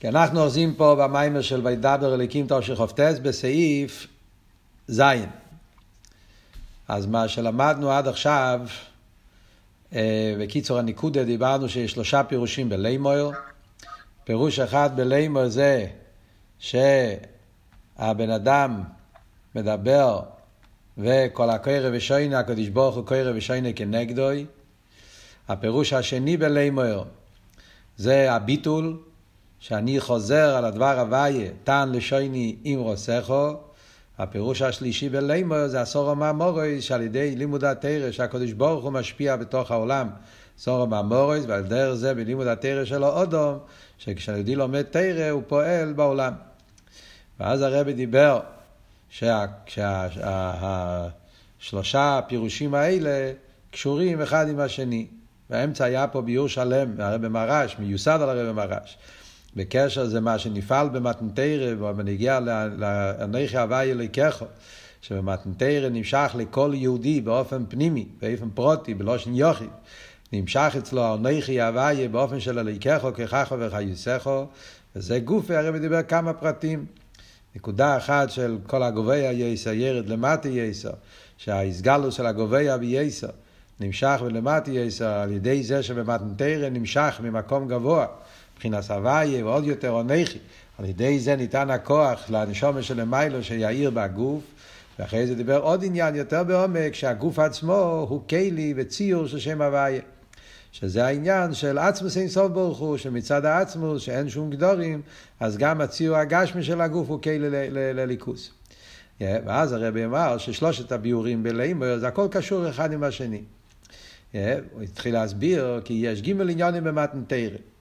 כי אנחנו אוחזים פה במיימר של וידבר אליקים תשכ"ט בסעיף ז'. אז מה שלמדנו עד עכשיו, אה, בקיצור הניקודה דיברנו שיש שלושה פירושים בלימויר. פירוש אחד בלימויר זה שהבן אדם מדבר וכל הקורא ושוינה, הקדוש ברוך הוא קורא ושוינה כנגדוי. הפירוש השני בלימויר זה הביטול, שאני חוזר על הדבר הוויה, תן לשויני עם רוסכו. הפירוש השלישי בלימויר זה הסורו מאמורויס, שעל ידי לימוד התרא, שהקדוש ברוך הוא משפיע בתוך העולם. סורו מאמורויס, ועל דרך זה בלימוד התרא שלו אודום, שכשהיהודי לומד תרא הוא פועל בעולם. ואז הרבי דיבר שהשלושה הפירושים האלה קשורים אחד עם השני. באמצע היה פה ביור שלם, הרבי מרש, מיוסד על הרבי מרש. בקשר זה מה שנפעל במתנתרא, ונגיע לאנכי הוואי אלוהיכך, שבמתנתרא נמשך לכל יהודי באופן פנימי, באופן פרוטי, בלושן יוחיד. נמשך אצלו אנכי הוואי באופן של אלוהיכך, ככך וחיוסכו, וזה גופי, הרבי דיבר כמה פרטים. נקודה אחת של כל הגוביה יסר, ירד למטה יסר, שהאיסגלוס של הגוביה ביסר נמשך ולמטה יסר על ידי זה שבמתנתרא נמשך ממקום גבוה, מבחינת הוויה ועוד יותר עונכי. על ידי זה ניתן הכוח לנשומה של מיילו שיאיר בגוף, ואחרי זה דיבר עוד עניין יותר בעומק, שהגוף עצמו הוא כלי וציור של שם הוויה. שזה העניין של עצמוס אין סוף ברוך הוא, שמצד העצמוס, שאין שום גדורים, אז גם הציור הגשמי של הגוף הוא כלי לליכוס. ואז הרבי אמר ששלושת הביאורים בלימר, זה הכל קשור אחד עם השני. הוא התחיל להסביר כי יש גימל עניונים במתנתרא. מה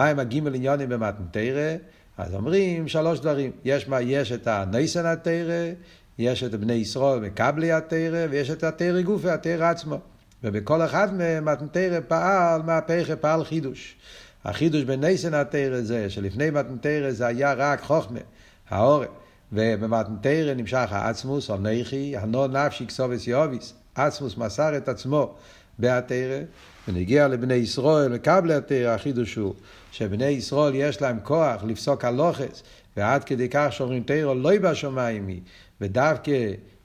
הם הגימל עניונים במתנתרא? אז אומרים שלוש דברים. יש, מה, יש את הנייסן התרא, יש את בני ישראל מקבלי התרא, ויש את התרא גופי, התרא עצמו. ובכל אחד מהם מתנתרא פעל מהפכה, פעל חידוש. החידוש בנייסן התרא זה שלפני מתנתרא זה היה רק חוכמה, האורן. ובמתנתרא נמשך העצמוס, או נכי, הנו נפשי כסובס יוביס. עצמוס מסר את עצמו בהתרא, ונגיע לבני ישראל, מקבלי התרא, החידוש הוא שבני ישראל יש להם כוח לפסוק הלוכס, ועד כדי כך שאומרים תרא לא בשמיים היא, ודווקא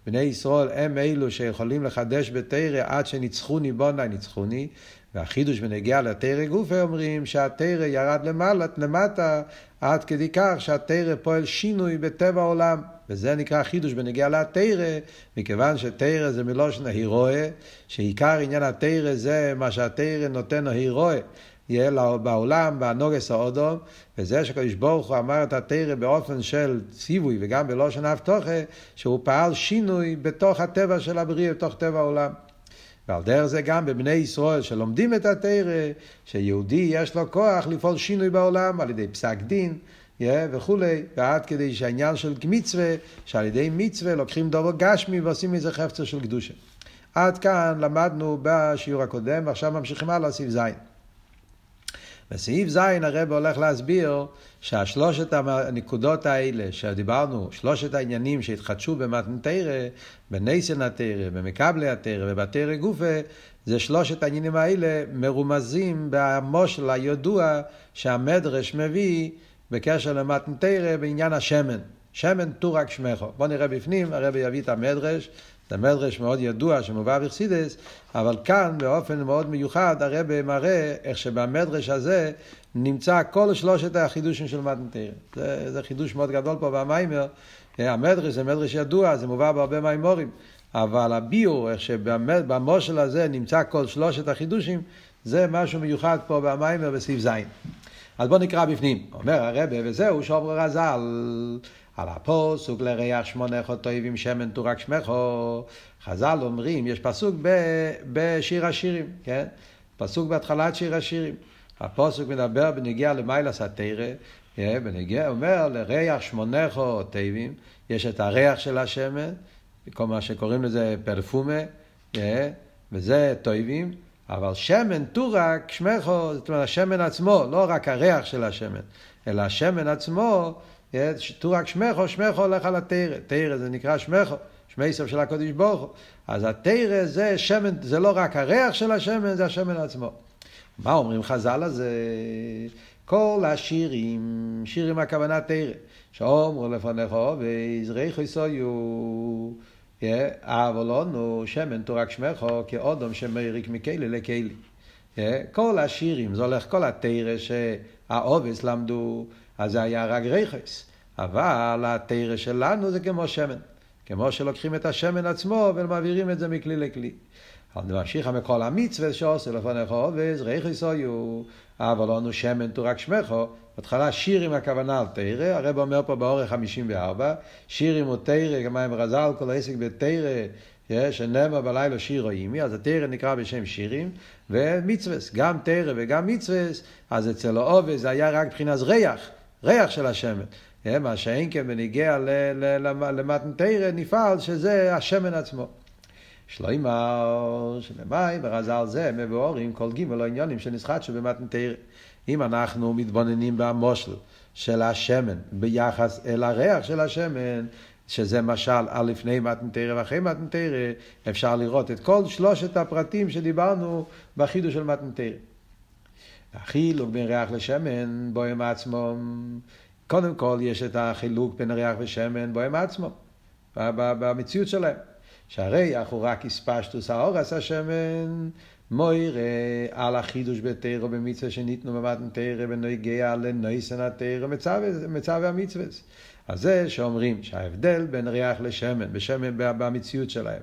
בני ישראל הם אלו שיכולים לחדש בתרא עד שניצחוני בוני ניצחוני, והחידוש בנגיע לתרא גופה אומרים שהתרא ירד למעלה, למטה, עד כדי כך שהתרא פועל שינוי בטבע העולם. וזה נקרא חידוש בנגיע לתרא, מכיוון שתרא זה מלושן ההירואה, שעיקר עניין התרא זה מה שהתרא נותן ההירואה. יהיה בעולם, בנוגס האודום, וזה שקדוש ברוך הוא אמר את התרא באופן של ציווי וגם בלושן אבטוחה, שהוא פעל שינוי בתוך הטבע של הבריאה, בתוך טבע העולם. ועל דרך זה גם בבני ישראל שלומדים את התרא, שיהודי יש לו כוח לפעול שינוי בעולם על ידי פסק דין. yeah, וכולי, ועד כדי שהעניין של מצווה, שעל ידי מצווה לוקחים דובר גשמי ועושים מזה חפצר של קדושה. עד כאן למדנו בשיעור הקודם, ועכשיו ממשיכים הלאה, סעיף ז'. בסעיף ז' הרב הולך להסביר שהשלושת הנקודות האלה שדיברנו, שלושת העניינים שהתחדשו במתנתרא, בנייסן התרא, במקבלי התרא ובתרא גופה, זה שלושת העניינים האלה מרומזים במושל הידוע שהמדרש מביא בקשר למתנתרא בעניין השמן. שמן טורק שמכו. בואו נראה בפנים, הרבי יביא את המדרש, זה מדרש מאוד ידוע שמובא בחסידס, אבל כאן באופן מאוד מיוחד הרבי מראה איך שבמדרש הזה נמצא כל שלושת החידושים של מתנתרא. זה, זה חידוש מאוד גדול פה במיימר. המדרש זה מדרש ידוע, זה מובא בהרבה מימורים, אבל הביור, איך שבמושל הזה נמצא כל שלושת החידושים, זה משהו מיוחד פה במיימר בסעיף ז'. אז בואו נקרא בפנים. אומר הרבי, וזהו שובר רז"ל. על הפוסוק לריח שמונך טויב עם שמן תורק שמכו. חז"ל אומרים, יש פסוק ב, בשיר השירים, כן? פסוק בהתחלת שיר השירים. הפוסק מדבר בנגיע למיילס התרא, בנגיע, אומר לריח שמונכו טויבים, יש את הריח של השמן, כל מה שקוראים לזה פרפומה, וזה טויבים, אבל שמן טורק שמכו, זאת אומרת השמן עצמו, לא רק הריח של השמן, אלא השמן עצמו טורק שמכו, שמכו הולך על התרא. תרא זה נקרא שמכו, שמי סוף של הקודש ברוך הוא. אז התרא זה שמן, זה לא רק הריח של השמן, זה השמן עצמו. מה אומרים חז"ל הזה? כל השירים, שירים הכוונה תרא, שאומרו לפניך ריחו יסויו, אבל לנו שמן תורק שמך כאודום שמריק מכלי לכלי. כל השירים, זה הולך כל התרא שהעובס למדו, אז זה היה רק ריחס. אבל התרא שלנו זה כמו שמן. כמו שלוקחים את השמן עצמו ומעבירים את זה מכלי לכלי. ממשיך מכל המצווה שעושה לפניך עובס, ריחס היו, אבל לנו שמן תורק שמךו, בהתחלה שיר עם הכוונה על תרא, הרב אומר פה באורך 54, שיר עם תרא, גם עם רז"ל, כל העסק בתרא, שנאמר בלילה שיר רוימי, אז התרא נקרא בשם שירים, ומצווה, גם תרא וגם מצווה, אז אצל העובס זה היה רק מבחינת ריח, ריח של השמן. מה שאין כן בניגיע למתן תרא נפעל שזה השמן עצמו. שלוימר, שלמי, ברז"ל זה מבוארים כל גימל העניונים שנסחטשו במתן תרא. אם אנחנו מתבוננים במושל של השמן ביחס אל הריח של השמן, שזה משל על לפני מתן תרא ואחרי מתן תרא, אפשר לראות את כל שלושת הפרטים שדיברנו בחידוש של מתן תרא. החילוק בין ריח לשמן בוהם עצמו, קודם כל יש את החילוק בין ריח ושמן בוהם עצמו, במציאות שלהם. שהריח הוא רק הספשטוס האורס השמן, מוירה על החידוש בתרא במצווה שניתנו במתן תרא בנוגע לנויסן התרא מצווה המצווה. אז זה שאומרים שההבדל בין ריח לשמן, בשמן במציאות שלהם,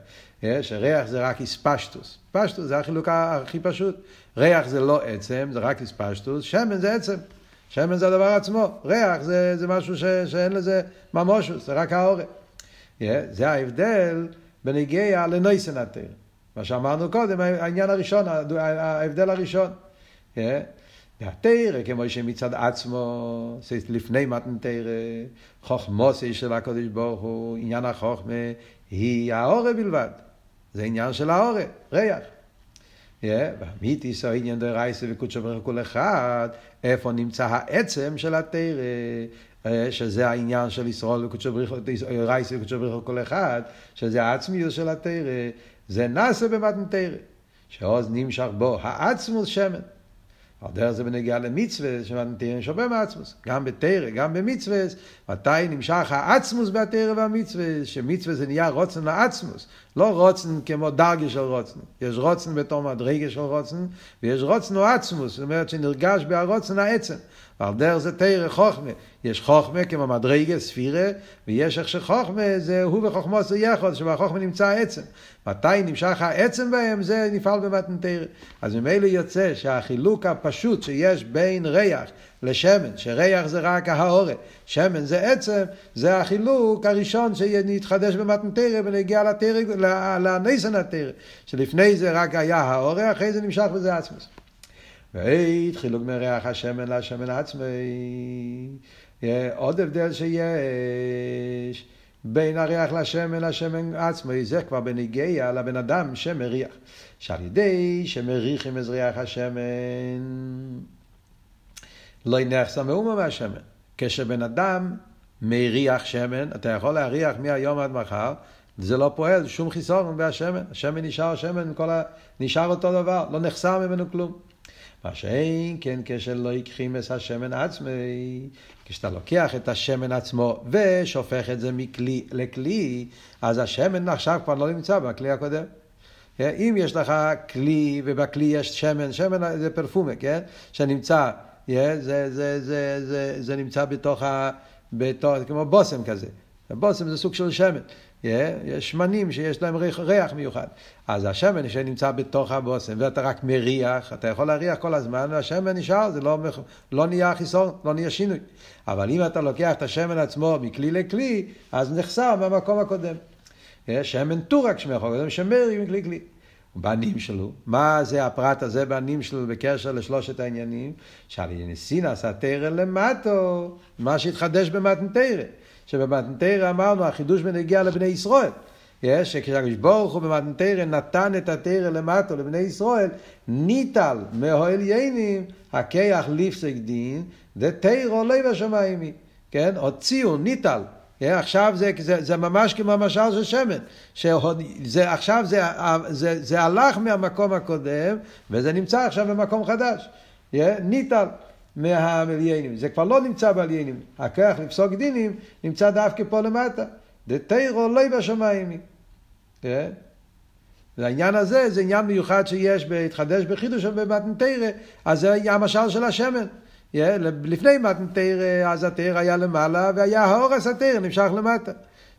שריח זה רק הספשטוס. פשטוס זה החילוק הכי פשוט. ריח זה לא עצם, זה רק הספשטוס, שמן זה עצם. שמן זה הדבר עצמו, ריח זה, זה משהו ש, שאין לזה ממושוס, זה רק העורף. Yeah, זה ההבדל בנגיע לנויסן התרא. מה שאמרנו קודם, העניין הראשון, ההבדל הראשון. והתרא, כמו שמצד עצמו, לפני מתן תרא, חוכמוסי של הקודש ברוך הוא, עניין החוכמה, היא האורא בלבד. זה עניין של האורא, ריח. והמיתיס העניין דרייסה וקודשו ברוך כל אחד, איפה נמצא העצם של התרא, שזה העניין של ישראל וקודשו ברוך רייסה וקודשו ברוך כל אחד, שזה העצמיות של התרא, זה נעשה במתן תרא, שעוז נמשך בו העצמוס שמן. על דרך זה בנגיעה למצווה, יש הרבה מעצמוס, גם בתרא, גם במצווה, מתי נמשך העצמוס בתרא והמצווה, שמצווה זה נהיה רוצן לעצמוס, לא רוצן כמו דרגה של רוצן, יש רוצן בתור מדרגה של רוצן, ויש רוצן או עצמוס, זאת אומרת שנרגש בהרוצן העצם. ועל דרך זה תרא חוכמה. יש חוכמה כמו מדרגה, ספירה, ויש איך שחוכמה זה הוא וחוכמו זה יחוד, שבחוכמה נמצא העצם. מתי נמשך העצם בהם, זה נפעל במתן תרא. אז ממילא יוצא שהחילוק הפשוט שיש בין ריח לשמן, שריח זה רק ההורא, שמן זה עצם, זה החילוק הראשון שנתחדש במתן תרא ונגיע לניסן התרא, שלפני זה רק היה ההורא, אחרי זה נמשך בזה עצמוס. ואית חילוק מריח השמן לשמן עצמי. עוד הבדל שיש בין הריח לשמן לשמן עצמי, זה כבר בניגיע לבן אדם שמריח. שעל ידי שמריחים את ריח השמן, לא ינחסה מאומה מהשמן. כשבן אדם מריח שמן, אתה יכול להריח מהיום עד מחר, זה לא פועל שום חיסון בהשמן. השמן נשאר שמן, ה... נשאר אותו דבר, לא נחסר ממנו כלום. מה שאין כן כשלא ייקחים את השמן עצמי, כשאתה לוקח את השמן עצמו ושופך את זה מכלי לכלי, אז השמן עכשיו כבר לא נמצא בכלי הקודם. אם יש לך כלי ובכלי יש שמן, שמן זה פרפומה, כן? שנמצא, זה, זה, זה, זה, זה, זה נמצא בתוך ה... בתוך, כמו בושם כזה. בושם זה סוג של שמן. יש שמנים שיש להם ריח, ריח מיוחד. אז השמן שנמצא בתוך הבושם ואתה רק מריח, אתה יכול להריח כל הזמן והשמן נשאר, זה לא, לא נהיה חיסון, לא נהיה שינוי. אבל אם אתה לוקח את השמן עצמו מכלי לכלי, אז נחסר מהמקום הקודם. שמן טורק שמך, קודם שמרי מכלי כלי. בנים שלו, מה זה הפרט הזה בנים שלו בקשר לשלושת העניינים? שעל ידי סינס התרא למטו, מה שהתחדש במתן תרא. שבמתנתרא אמרנו, החידוש בנגיע לבני ישראל. יש, שכשהקדוש ברוך הוא במתנתרא נתן את התרא למטו לבני ישראל, ניטל מאוהל יינים, הכיח ליפסק דין, דתרא לב השמיימי. כן? הוציאו, ניטל. עכשיו זה, זה, זה ממש כמו המשל של שמן, שזה, עכשיו זה, זה, זה הלך מהמקום הקודם וזה נמצא עכשיו במקום חדש, ניטל. מהעליינים. זה כבר לא נמצא בעליינים. הכוח לפסוק דינים נמצא דווקא פה למטה. דתירו לא בשמיים. כן? והעניין הזה זה עניין מיוחד שיש בהתחדש בחידוש במתנתרא, אז זה המשל של השמן. Yeah, לפני מתנתרא, אז התרא היה למעלה, והיה האורס התרא נמשך למטה.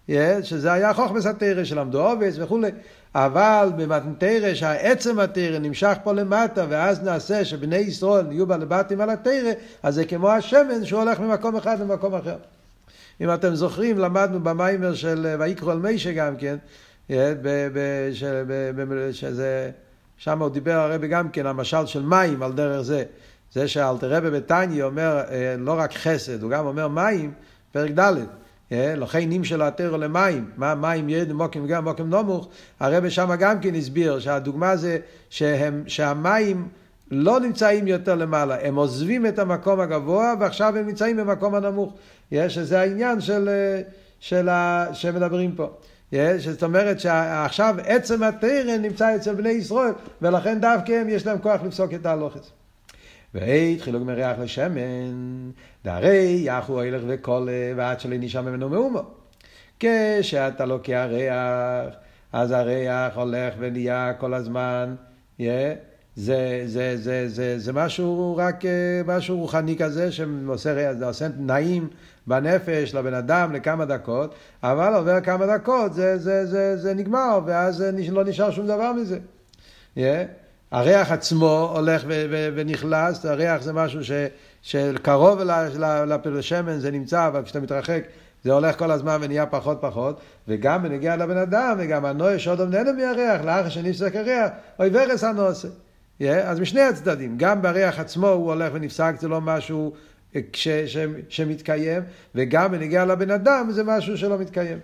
Yeah, שזה היה חוכמס התרא שלמדו עובס וכולי. אבל במתנתרא שהעצם התרא נמשך פה למטה, ואז נעשה שבני ישראל נהיו בלבטים על התרא, אז זה כמו השמן שהוא הולך ממקום אחד למקום אחר. אם אתם זוכרים, למדנו במיימר של ויקרו על מישה גם כן, שזה, שם הוא דיבר הרבי גם כן, המשל של מים על דרך זה. זה שאלתרבה בתניא אומר אה, לא רק חסד, הוא גם אומר מים, פרק ד', אה, לכן נמשל התרא למים, מה מים ירד מוקים גם מוקים נמוך, הרבי שם גם כן הסביר שהדוגמה זה שהם, שהמים לא נמצאים יותר למעלה, הם עוזבים את המקום הגבוה ועכשיו הם נמצאים במקום הנמוך. שזה העניין של, אה, של ה, שמדברים פה. זאת אומרת שעכשיו עצם התרן נמצא אצל בני ישראל, ולכן דווקא הם יש להם כוח לפסוק את ההלוכס. ואית חילוק מריח לשמן, דהרי יחו הילך וקולה, ועד שלא נשאר ממנו מאומו. כשאתה לוקח ריח, אז הריח הולך ונהיה כל הזמן, yeah, זה, זה, זה, זה, זה משהו רק אה, משהו רוחני כזה שעושה עושה נעים בנפש לבן אדם לכמה דקות, אבל עובר כמה דקות זה, זה, זה, זה נגמר ואז לא נשאר שום דבר מזה. Yeah. הריח עצמו הולך ו- ו- ונכנס, הריח זה משהו ש- שקרוב לשמן זה נמצא, אבל כשאתה מתרחק זה הולך כל הזמן ונהיה פחות פחות, וגם בנגיע לבן אדם, וגם הנוי שעוד נהנה מהריח, לאחר שנפסק הריח, אוי ורס הנושא. Yeah, אז משני הצדדים, גם בריח עצמו הוא הולך ונפסק, זה לא משהו ש- ש- שמתקיים, וגם בנגיע לבן אדם זה משהו שלא מתקיים.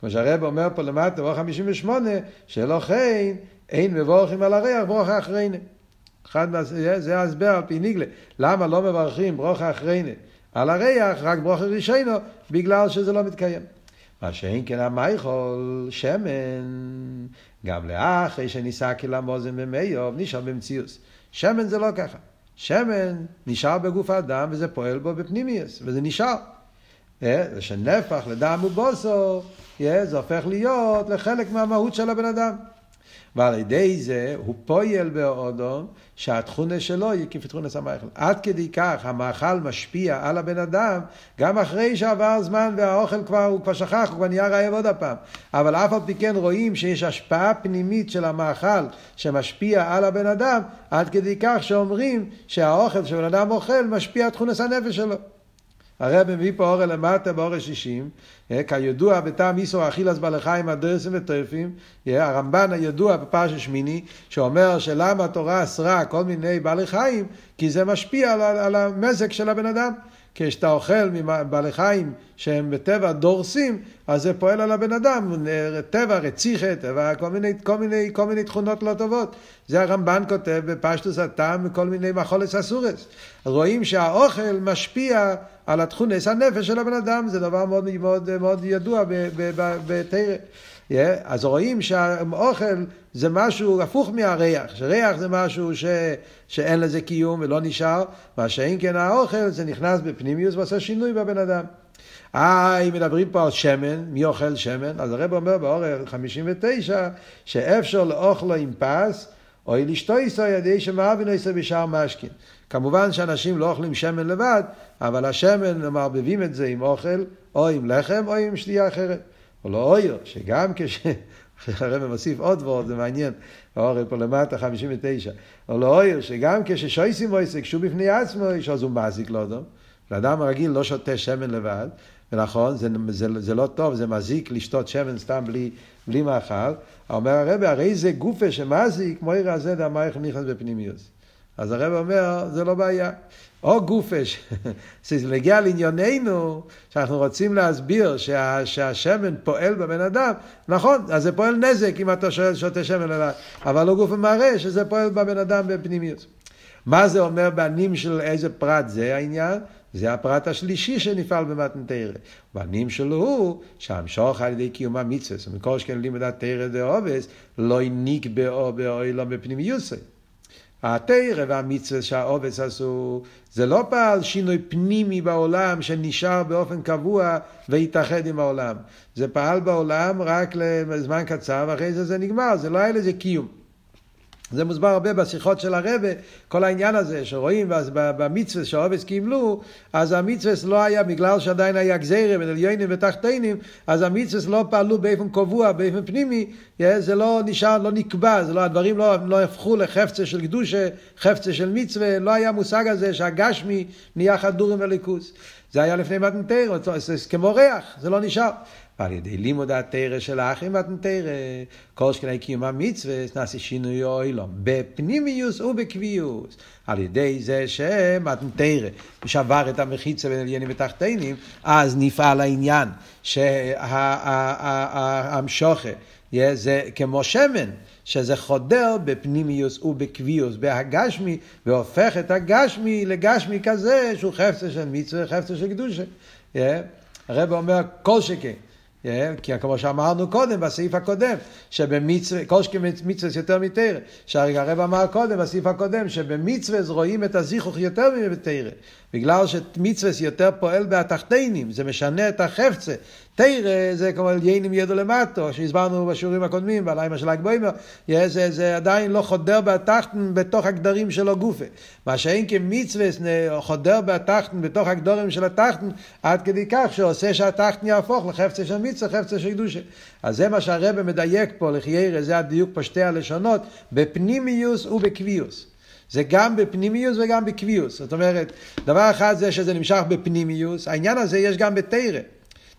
כמו שהרב אומר פה למטה, ברוך 58, שלא כן, אין מבורכים על הריח, ברוך אחרינה. אחד מה... זה ההסבר על פי ניגלה. למה לא מברכים ברוך אחרינה על הריח, רק ברוך ראשינו, בגלל שזה לא מתקיים. מה שאין כן המייכול, שמן, גם לאחרי שניסה כלמוזן במיוב, נשאר במציאוס. שמן זה לא ככה. שמן נשאר בגוף האדם וזה פועל בו בפנימיוס, וזה נשאר. אה, זה שנפח לדם ובוסו, אה, זה הופך להיות לחלק מהמהות של הבן אדם. ועל ידי זה הוא פועל באודום שהתכונה שלו היא כפתחונס המאכל. עד כדי כך המאכל משפיע על הבן אדם גם אחרי שעבר זמן והאוכל כבר, הוא כבר שכח, הוא כבר נהיה רעב עוד הפעם. אבל אף על פי כן רואים שיש השפעה פנימית של המאכל שמשפיע על הבן אדם עד כדי כך שאומרים שהאוכל שבן אדם אוכל משפיע על תכונס הנפש שלו. הרב מביא פה אורל למטה באורל שישים, אה, כידוע בטעם איסור אכילס בעלי חיים הדרסים וטרפים, אה, הרמב"ן הידוע בפרשת שמיני, שאומר שלמה התורה אסרה כל מיני בעלי חיים, כי זה משפיע על, על המזג של הבן אדם. כשאתה אוכל מבעלי חיים שהם בטבע דורסים, אז זה פועל על הבן אדם, טבע רציחה, טבע, כל מיני, כל מיני, כל מיני תכונות לא טובות. זה הרמב"ן כותב בפשטוס הטעם וכל מיני מחולס אסורס. רואים שהאוכל משפיע על התכונס הנפש של הבן אדם, זה דבר מאוד מאוד, מאוד ידוע בתרא. Yeah, אז רואים שהאוכל זה משהו הפוך מהריח, שריח זה משהו ש, שאין לזה קיום ולא נשאר, מה שאין כן האוכל זה נכנס בפנימיוס ועושה שינוי בבן אדם. אה, אם מדברים פה על שמן, מי אוכל שמן? אז הרב אומר באורר 59 שאפשר לאוכלו עם פס, או לשתו איסו ידי שמאבין איסו בשאר משכין. כמובן שאנשים לא אוכלים שמן לבד, אבל השמן, מערבבים את זה עם אוכל, או עם לחם, או עם שתייה אחרת. או לא אויר, שגם כש... הרב מוסיף עוד וורד, זה מעניין, האורל פה למטה 59. או לא אויר, שגם כששויסים מויסק, שהוא בפני עצמו, אז הוא מזיק לאדום. לאדם הרגיל לא שותה שמן לבד, ונכון, זה, זה, זה לא טוב, זה מזיק לשתות שמן סתם בלי, בלי מאכל. אומר הרב, הרי זה גופה שמזיק, הזה, דמה איך נכנס בפנימיוס. אז הרב אומר, זה לא בעיה. או גופש, שזה מגיע לענייננו, שאנחנו רוצים להסביר שה, שהשמן פועל בבן אדם, נכון, אז זה פועל נזק אם אתה שואל שותה שמן לבד, אבל לא גוף מראה שזה פועל בבן אדם בפנימיות. מה זה אומר בנים של איזה פרט זה העניין? זה הפרט השלישי שנפעל במתנתרא. בנים שלו הוא שהמשוך על ידי קיום המצווה, ומכל שכן לימוד התרא דאובס, לא הניק באו באו אלא בפנימיוסי. התרא והמצווה שהעובץ עשו, זה לא פעל שינוי פנימי בעולם שנשאר באופן קבוע והתאחד עם העולם. זה פעל בעולם רק לזמן קצר ואחרי זה זה נגמר, זה לא היה לזה קיום. זה מוסבר הרבה בשיחות של הרבה, כל העניין הזה שרואים במצווה שהעובס קיבלו, אז המצווה לא היה, בגלל שעדיין היה גזירה בין עליונים ותחתינים, אז המצווה לא פעלו באופן קבוע, באופן פנימי, זה לא נשאר, לא נקבע, לא, הדברים לא, לא הפכו לחפצה של קדושה, חפצה של מצווה, לא היה מושג הזה שהגשמי נהיה חדורים וליכוס. זה היה לפני מתנתר, כמו ריח, זה לא נשאר. ועל ידי לימוד התרא של האחים מתנתרא, כל שכני קיום המצווה, נעשה שינוי אוילום, בפנימיוס ובקביוס. על ידי זה שמתנתרא שבר את המחיצה בין עליינים ותחתינים, אז נפעל העניין שהמשוכה זה כמו שמן. שזה חודר בפנימיוס ובקביוס, בהגשמי, והופך את הגשמי לגשמי כזה שהוא חפצה של מצווה, חפצה של קדושה. הרב אומר כל שכן. כי כמו שאמרנו קודם, בסעיף הקודם, שבמצווה, כל שכן מצווה יותר מתרא, שהרגע הרב אמר קודם, בסעיף הקודם, שבמצווה רואים את הזיכוך יותר מתרא. בגלל שמצווה יותר פועל בתחתינים, זה משנה את החפצה. תרא זה כמו יינים ידו למטו, שהסברנו בשיעורים הקודמים, בלילה של הגבוהים, זה, זה עדיין לא חודר בתחתן בתוך הגדרים של הגופה. מה שאין כמצווה חודר בתחתן בתוך הגדרים של התחתן, עד כדי כך שעושה שהתחתן יהפוך לחפצה של מצווה, חפצה של קדושה. אז זה מה שהרבא מדייק פה, לחיירא, זה הדיוק פה שתי הלשונות, בפנימיוס ובקביוס. זה גם בפנימיוס וגם בקביוס. זאת אומרת, דבר אחד זה שזה נמשך בפנימיוס, העניין הזה יש גם בתרא.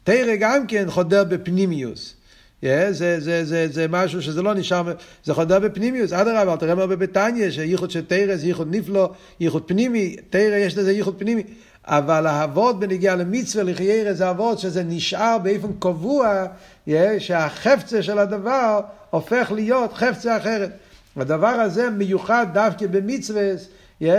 תרא גם כן חודר בפנימיוס. Yeah, זה, זה, זה, זה משהו שזה לא נשאר, זה חודר בפנימיוס. אדרבה, תראה מה בביתניה, שייחוד של תרא זה ייחוד נפלא, ייחוד פנימי, תרא יש לזה ייחוד פנימי. אבל האבות בנגיעה למצווה לחיירא זה אבות שזה נשאר באופן קבוע, yeah, שהחפצה של הדבר הופך להיות חפצה אחרת. הדבר הזה מיוחד דווקא במצווה,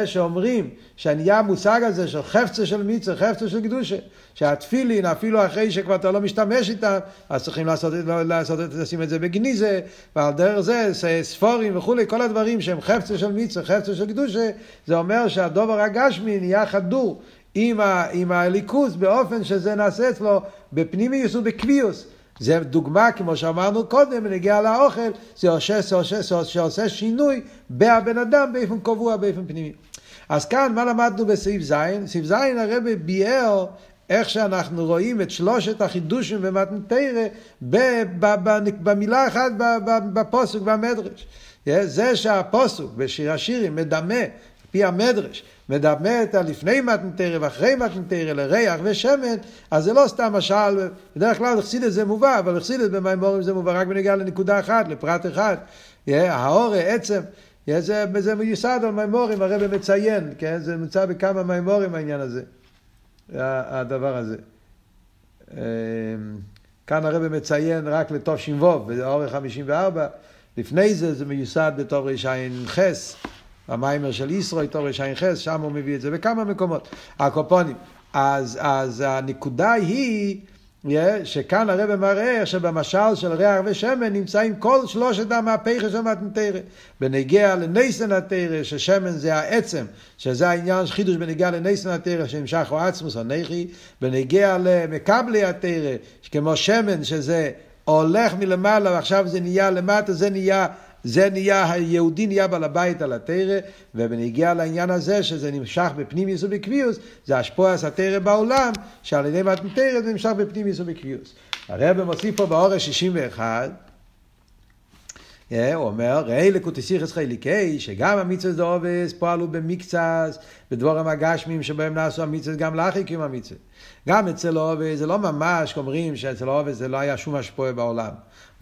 שאומרים שהנהיה המושג הזה של חפצה של מצווה, חפצה של קדושה, שהתפילין אפילו אחרי שכבר אתה לא משתמש איתם, אז צריכים לעשות, לעשות, לשים את זה בגניזה, ועל דרך זה ספורים וכולי, כל הדברים שהם חפצה של מצווה, חפצה של קדושה, זה אומר שהדובר הגשמי נהיה חדור עם, ה, עם הליכוז באופן שזה נעשה אצלו בפנימיוס ובקביוס. זה דוגמה, כמו שאמרנו קודם, בנגיע לאוכל, זה עושה, עושה, עושה, שעושה שינוי בהבן אדם באופן קבוע, באופן פנימי. אז כאן, מה למדנו בסעיף ז'? סעיף ז' הרבי ביאר איך שאנחנו רואים את שלושת החידושים במתנתרא במילה אחת בפוסק, במדרש. זה שהפוסק בשיר השירים מדמה, פי המדרש, מדמה את הלפני מתנתרא ואחרי מתנתרא לריח ושמן, אז זה לא סתם משל, בדרך כלל חסידת זה מובא, אבל חסידת במימורים זה מובא רק בנגיעה לנקודה אחת, לפרט אחד. האורה, עצם, זה, זה מיוסד על מימורים, הרב מציין, כן? זה נמצא בכמה מימורים העניין הזה, הדבר הזה. אמ, כאן הרב מציין רק לטוב ש"ו, באורך 54, לפני זה זה מיוסד בטוב רע"ח. המיימר של ישרוי, תור רע"ח, שם הוא מביא את זה בכמה מקומות. הקופונים. אז, אז הנקודה היא שכאן הרב מראה שבמשל של ריח ושמן נמצאים כל שלושת המהפכה של מתנתרא. בנגיע לניסן התרא, ששמן זה העצם, שזה העניין של חידוש בנגיע לניסן התרא, שנמשך או עצמוס או נכי, בנגיע למקבלי התרא, כמו שמן שזה הולך מלמעלה ועכשיו זה נהיה למטה, זה נהיה זה נהיה, היהודי נהיה בעל הבית על התרא, ובנגיע לעניין הזה, שזה נמשך בפנימיוס ובקביוס, זה השפועס התרא בעולם, שעל ידי מתנתרא זה נמשך בפנימיוס ובקביוס. הרב מוסיף פה באורש 61, הוא אומר, ראי לקוטסיכס חיליקי, שגם המצווה דאובס פועלו במקצס, בדבורם הגשמים שבהם נעשו המצווה גם לאחיקים המצווה. גם אצל אובס, זה לא ממש אומרים שאצל אובס זה לא היה שום השפועה בעולם.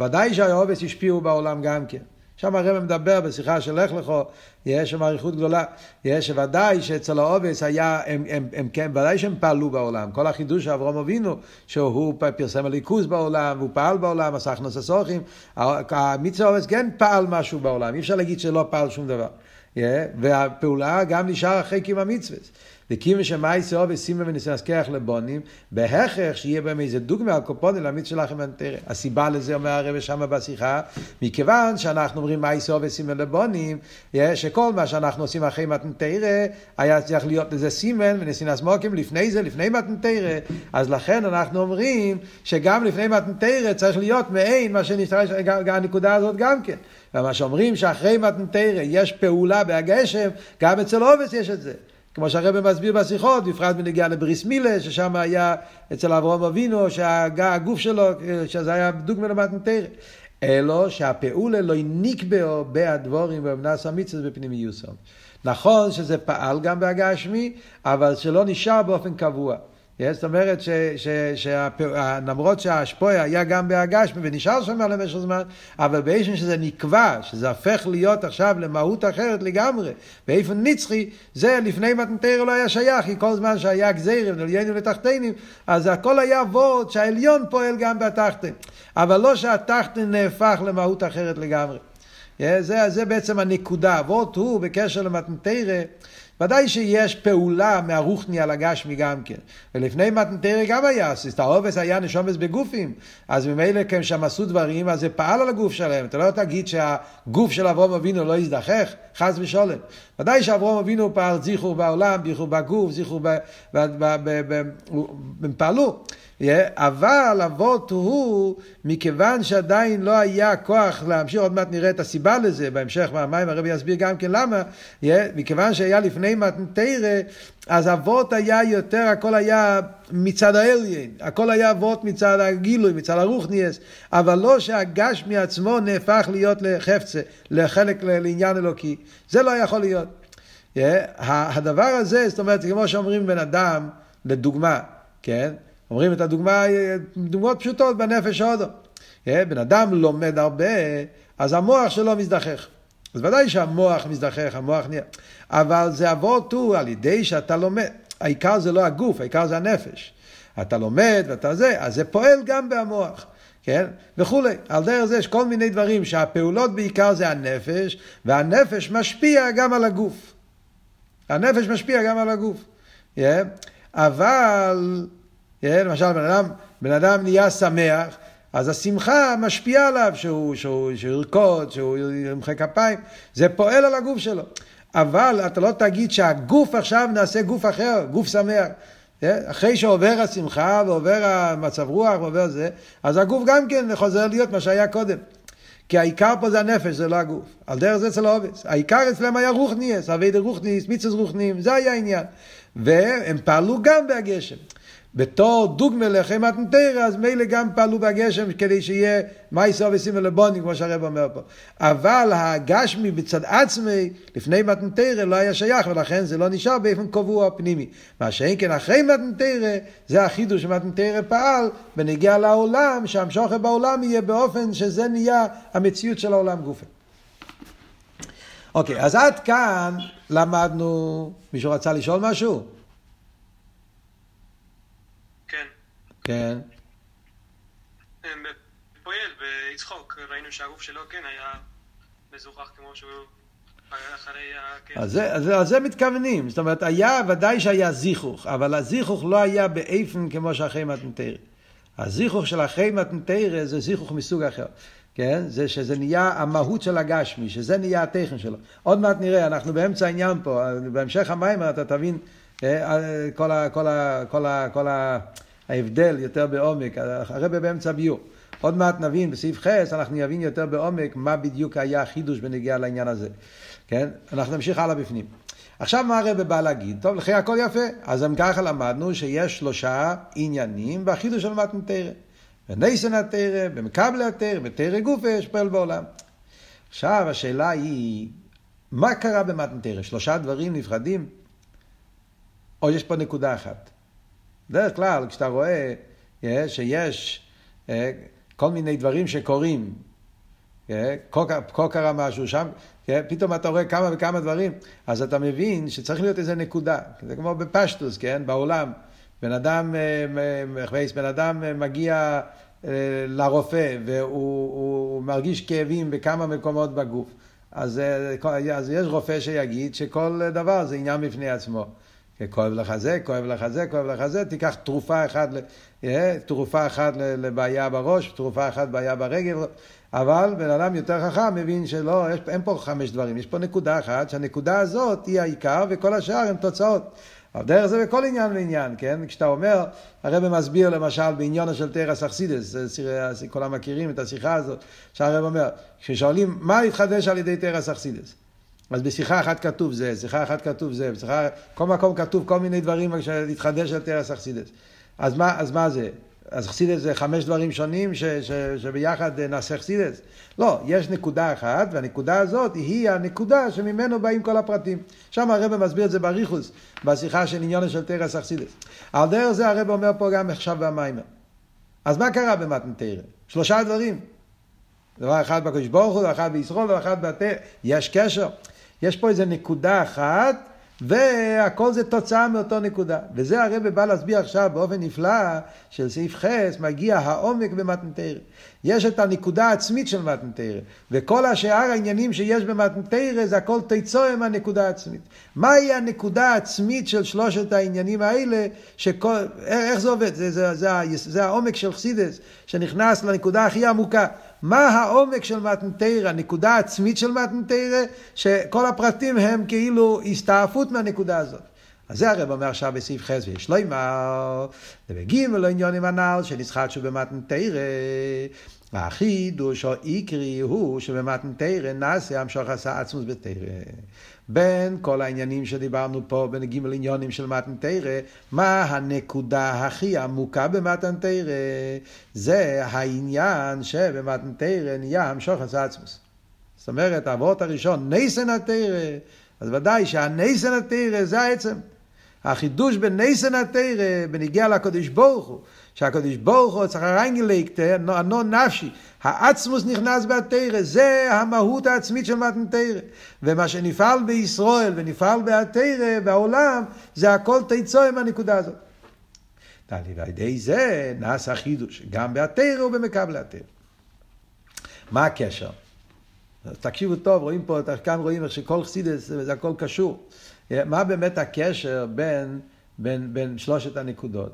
ודאי שהאובס השפיעו בעולם גם כן. שם הרב מדבר בשיחה של לך לכו, יש שם אריכות גדולה, יש שוודאי שאצל העובס היה, הם, הם, הם כן, ודאי שהם פעלו בעולם, כל החידוש של אברהם אבינו, שהוא פרסם הליכוז בעולם, הוא פעל בעולם, עשה הכנוס הסוכים, המצווה העובס כן פעל משהו בעולם, אי אפשר להגיד שלא פעל שום דבר, yeah, והפעולה גם נשאר אחרי קיום המצווה. וקיום שמאי אוהב וסימן ונסנסקח לבונים, בהכרח שיהיה בהם איזה דוגמה על קופונים להעמיד שלכם אנטרא. הסיבה לזה אומר הרב שמה בשיחה, מכיוון שאנחנו אומרים מאי אוהב וסימן לבונים, שכל מה שאנחנו עושים אחרי מתנתרא, היה צריך להיות לזה סימן ונסינס מוקים לפני זה, לפני מתנתרא, אז לכן אנחנו אומרים שגם לפני מתנתרא צריך להיות מעין מה שנשתרש, הנקודה הזאת גם כן. ומה שאומרים שאחרי מתנתרא יש פעולה בהגשם, גם אצל עובס יש את זה. כמו שהרבא מסביר בשיחות, בפרט בנגיעה לבריס מילה, ששם היה אצל אברהם אבינו, שהגוף שלו, שזה היה דוגמא למתנתרא. אלו שהפעולה לא נקבעו בהדבורים ובנס המצווה בפנימיוסם. נכון שזה פעל גם בהגשמי, אבל שלא נשאר באופן קבוע. זאת אומרת שלמרות שהשפויה היה גם בהגשמי ונשאר שם למשך זמן, אבל באיפן שזה נקבע, שזה הפך להיות עכשיו למהות אחרת לגמרי, באיפן נצחי, זה לפני מתנתר לא היה שייך, כי כל זמן שהיה גזירים, נוליינו לתחתינים, אז הכל היה וורד שהעליון פועל גם בתחתן, אבל לא שהתחתן נהפך למהות אחרת לגמרי. זה, זה בעצם הנקודה, וורד הוא בקשר למתנתרא ודאי שיש פעולה מהרוחני על הגשמי גם כן. ולפני מתנתרא גם היה, סיסטרובס היה נשומס בגופים, אז ממילא כשהם עשו דברים, אז זה פעל על הגוף שלהם. אתה לא תגיד שהגוף של אברום אבינו לא יזדחך, חס ושולם. ודאי שאברום אבינו פעל זיכור בעולם, זיכור בגוף, זיכור ב... הם פעלו. אבל אבות הוא, מכיוון שעדיין לא היה כוח להמשיך, עוד מעט נראה את הסיבה לזה, בהמשך מהמים הרבי יסביר גם כן למה, מכיוון שהיה לפני מתנתרא, אז אבות היה יותר, הכל היה מצד האליין, הכל היה אבות מצד הגילוי, מצד הרוחניאס, אבל לא שהגש מעצמו נהפך להיות לחפצה, לחלק לעניין אלוקי, זה לא יכול להיות. הדבר הזה, זאת אומרת, כמו שאומרים בן אדם, לדוגמה, כן? אומרים את הדוגמה, דוגמאות פשוטות בנפש ההודו. אה, בן אדם לומד הרבה, אז המוח שלו מזדחך. אז ודאי שהמוח מזדחך, המוח נהיה... אבל זה אבות הוא על ידי שאתה לומד. העיקר זה לא הגוף, העיקר זה הנפש. אתה לומד ואתה זה, אז זה פועל גם במוח. כן? וכולי. על דרך זה יש כל מיני דברים שהפעולות בעיקר זה הנפש, והנפש משפיע גם על הגוף. הנפש משפיע גם על הגוף. Yeah. אה? אבל כן? למשל, בן אדם, בן אדם נהיה שמח, אז השמחה משפיעה עליו, שהוא, שהוא, שהוא ירקוד, שהוא ימחא כפיים, זה פועל על הגוף שלו. אבל אתה לא תגיד שהגוף עכשיו נעשה גוף אחר, גוף שמח. כן? אחרי שעובר השמחה ועובר המצב רוח ועובר זה, אז הגוף גם כן חוזר להיות מה שהיה קודם. כי העיקר פה זה הנפש, זה לא הגוף. על דרך זה אצל העובס. העיקר אצלם היה רוחניאס, אבי דה רוחניאס, מיצוס רוחניים, זה היה העניין. והם פעלו גם בהגשם. בתור דוגמה לחי מתנתרא, אז מילא גם פעלו בגשם כדי שיהיה מייסו וסימא לבונים, כמו שהרב אומר פה. אבל הגשמי בצד עצמי, לפני מתנתרא, לא היה שייך, ולכן זה לא נשאר באופן קבוע פנימי. מה שאין כן אחרי מתנתרא, זה החידוש שמתנתרא פעל, ונגיע לעולם, שהמשוכר בעולם יהיה באופן שזה נהיה המציאות של העולם גופה. אוקיי, אז עד כאן למדנו, מישהו רצה לשאול משהו? כן. פועל ויצחוק, ראינו שהגוף שלו כן היה מזוכח כמו שהוא... אז זה, אז, אז זה מתכוונים, זאת אומרת, היה, ודאי שהיה זיכוך, אבל הזיכוך לא היה באיפן כמו שאחרי מתנתרא. הזיכוך של אחרי מתנתרא זה זיכוך מסוג אחר, כן? זה שזה נהיה המהות של הגשמי, שזה נהיה הטכן שלו. עוד מעט נראה, אנחנו באמצע העניין פה, בהמשך המים אתה תבין אה, אה, כל ה... כל ה, כל ה, כל ה ההבדל יותר בעומק, הרבה באמצע ביור. עוד מעט נבין, בסעיף חס, אנחנו נבין יותר בעומק מה בדיוק היה החידוש בנגיעה לעניין הזה. כן? אנחנו נמשיך הלאה בפנים. עכשיו מה הרבה בא להגיד? טוב, לכי הכל יפה. אז אם ככה למדנו שיש שלושה עניינים בחידוש של מתנתרא. בנייסן התרא, במקבל התרא, בתרא גופה יש פועל בעולם. עכשיו השאלה היא, מה קרה במתנתרא? שלושה דברים נפרדים? או יש פה נקודה אחת? בדרך כלל, כשאתה רואה אה, שיש אה, כל מיני דברים שקורים, אה, כה קרה משהו שם, פתאום אתה רואה כמה וכמה דברים, אז אתה מבין שצריך להיות איזה נקודה. זה כמו בפשטוס, כן? בעולם. בן אדם, בן אדם מגיע לרופא והוא מרגיש כאבים בכמה מקומות בגוף. אז, אז יש רופא שיגיד שכל דבר זה עניין בפני עצמו. כואב לך זה, כואב לך זה, כואב לך זה, תיקח תרופה אחת, אה, תרופה אחת לבעיה בראש, תרופה אחת בעיה ברגל, אבל בן אדם יותר חכם מבין שלא, יש, אין פה חמש דברים, יש פה נקודה אחת, שהנקודה הזאת היא העיקר וכל השאר הן תוצאות. אבל דרך זה בכל עניין ועניין, כן? כשאתה אומר, הרב מסביר למשל בעניונו של תרס אכסידס, כולם מכירים את השיחה הזאת, שהרב אומר, כששואלים מה התחדש על ידי תרס אכסידס? אז בשיחה אחת כתוב זה, שיחה אחת כתוב זה, בשיחה, כל מקום כתוב כל מיני דברים להתחדש על תרס אכסידס. אז מה, אז מה זה? אז אכסידס זה חמש דברים שונים ש, ש, שביחד נעשה אכסידס? לא, יש נקודה אחת, והנקודה הזאת היא הנקודה שממנו באים כל הפרטים. שם הרב מסביר את זה בריחוס, בשיחה של עניון של תרס אכסידס. על דרך זה הרב אומר פה גם עכשיו במיימר. אז מה קרה במתן תרא? שלושה דברים. דבר אחד בקדוש ברוך הוא, דבר אחד בישרול, דבר אחד בתרא. יש קשר. יש פה איזה נקודה אחת, והכל זה תוצאה מאותו נקודה. וזה הרב בא להסביר עכשיו באופן נפלא של סעיף חס, מגיע העומק במתנתרא. יש את הנקודה העצמית של מתנתרא, וכל השאר העניינים שיש במתנתרא זה הכל תיצור עם הנקודה העצמית. מהי הנקודה העצמית של שלושת העניינים האלה, שכל, איך זה עובד? זה, זה, זה, זה, זה העומק של חסידס, שנכנס לנקודה הכי עמוקה. מה העומק של מתנתרא, הנקודה העצמית של מתנתרא, שכל הפרטים הם כאילו הסתעפות מהנקודה הזאת. אז זה הרב אומר עכשיו בסעיף חס ויש לו אמר, ובגימל לא עניונים הנ"ל שנסחטשו במתנתרא. החידוש או עיקרי הוא שבמתנתרא נעשה המשוך עשה עצמוס בתרא. בין כל העניינים שדיברנו פה, בין ג' עניונים של מתנתרא, מה הנקודה הכי עמוקה במתנתרא? זה העניין שבמתנתרא נהיה המשוך עשה עצמוס. זאת אומרת, האבות הראשון, ניסן התרא, אז ודאי שהניסן התרא זה העצם. החידוש בניסן התרא, בניגיע לקדוש ברוך הוא, שהקדוש ברוך הוא צריך הרנגליקט, נו נפשי, העצמוס נכנס בתרא, זה המהות העצמית של מתנתרא. ומה שנפעל בישראל ונפעל בתרא, בעולם, זה הכל תיצור עם הנקודה הזאת. ועל ידי זה נעשה חידוש, גם בתרא ובמקבל התרא. מה הקשר? תקשיבו טוב, רואים פה, כאן רואים איך שכל חסידס זה הכל קשור. מה באמת הקשר בין, בין, בין שלושת הנקודות?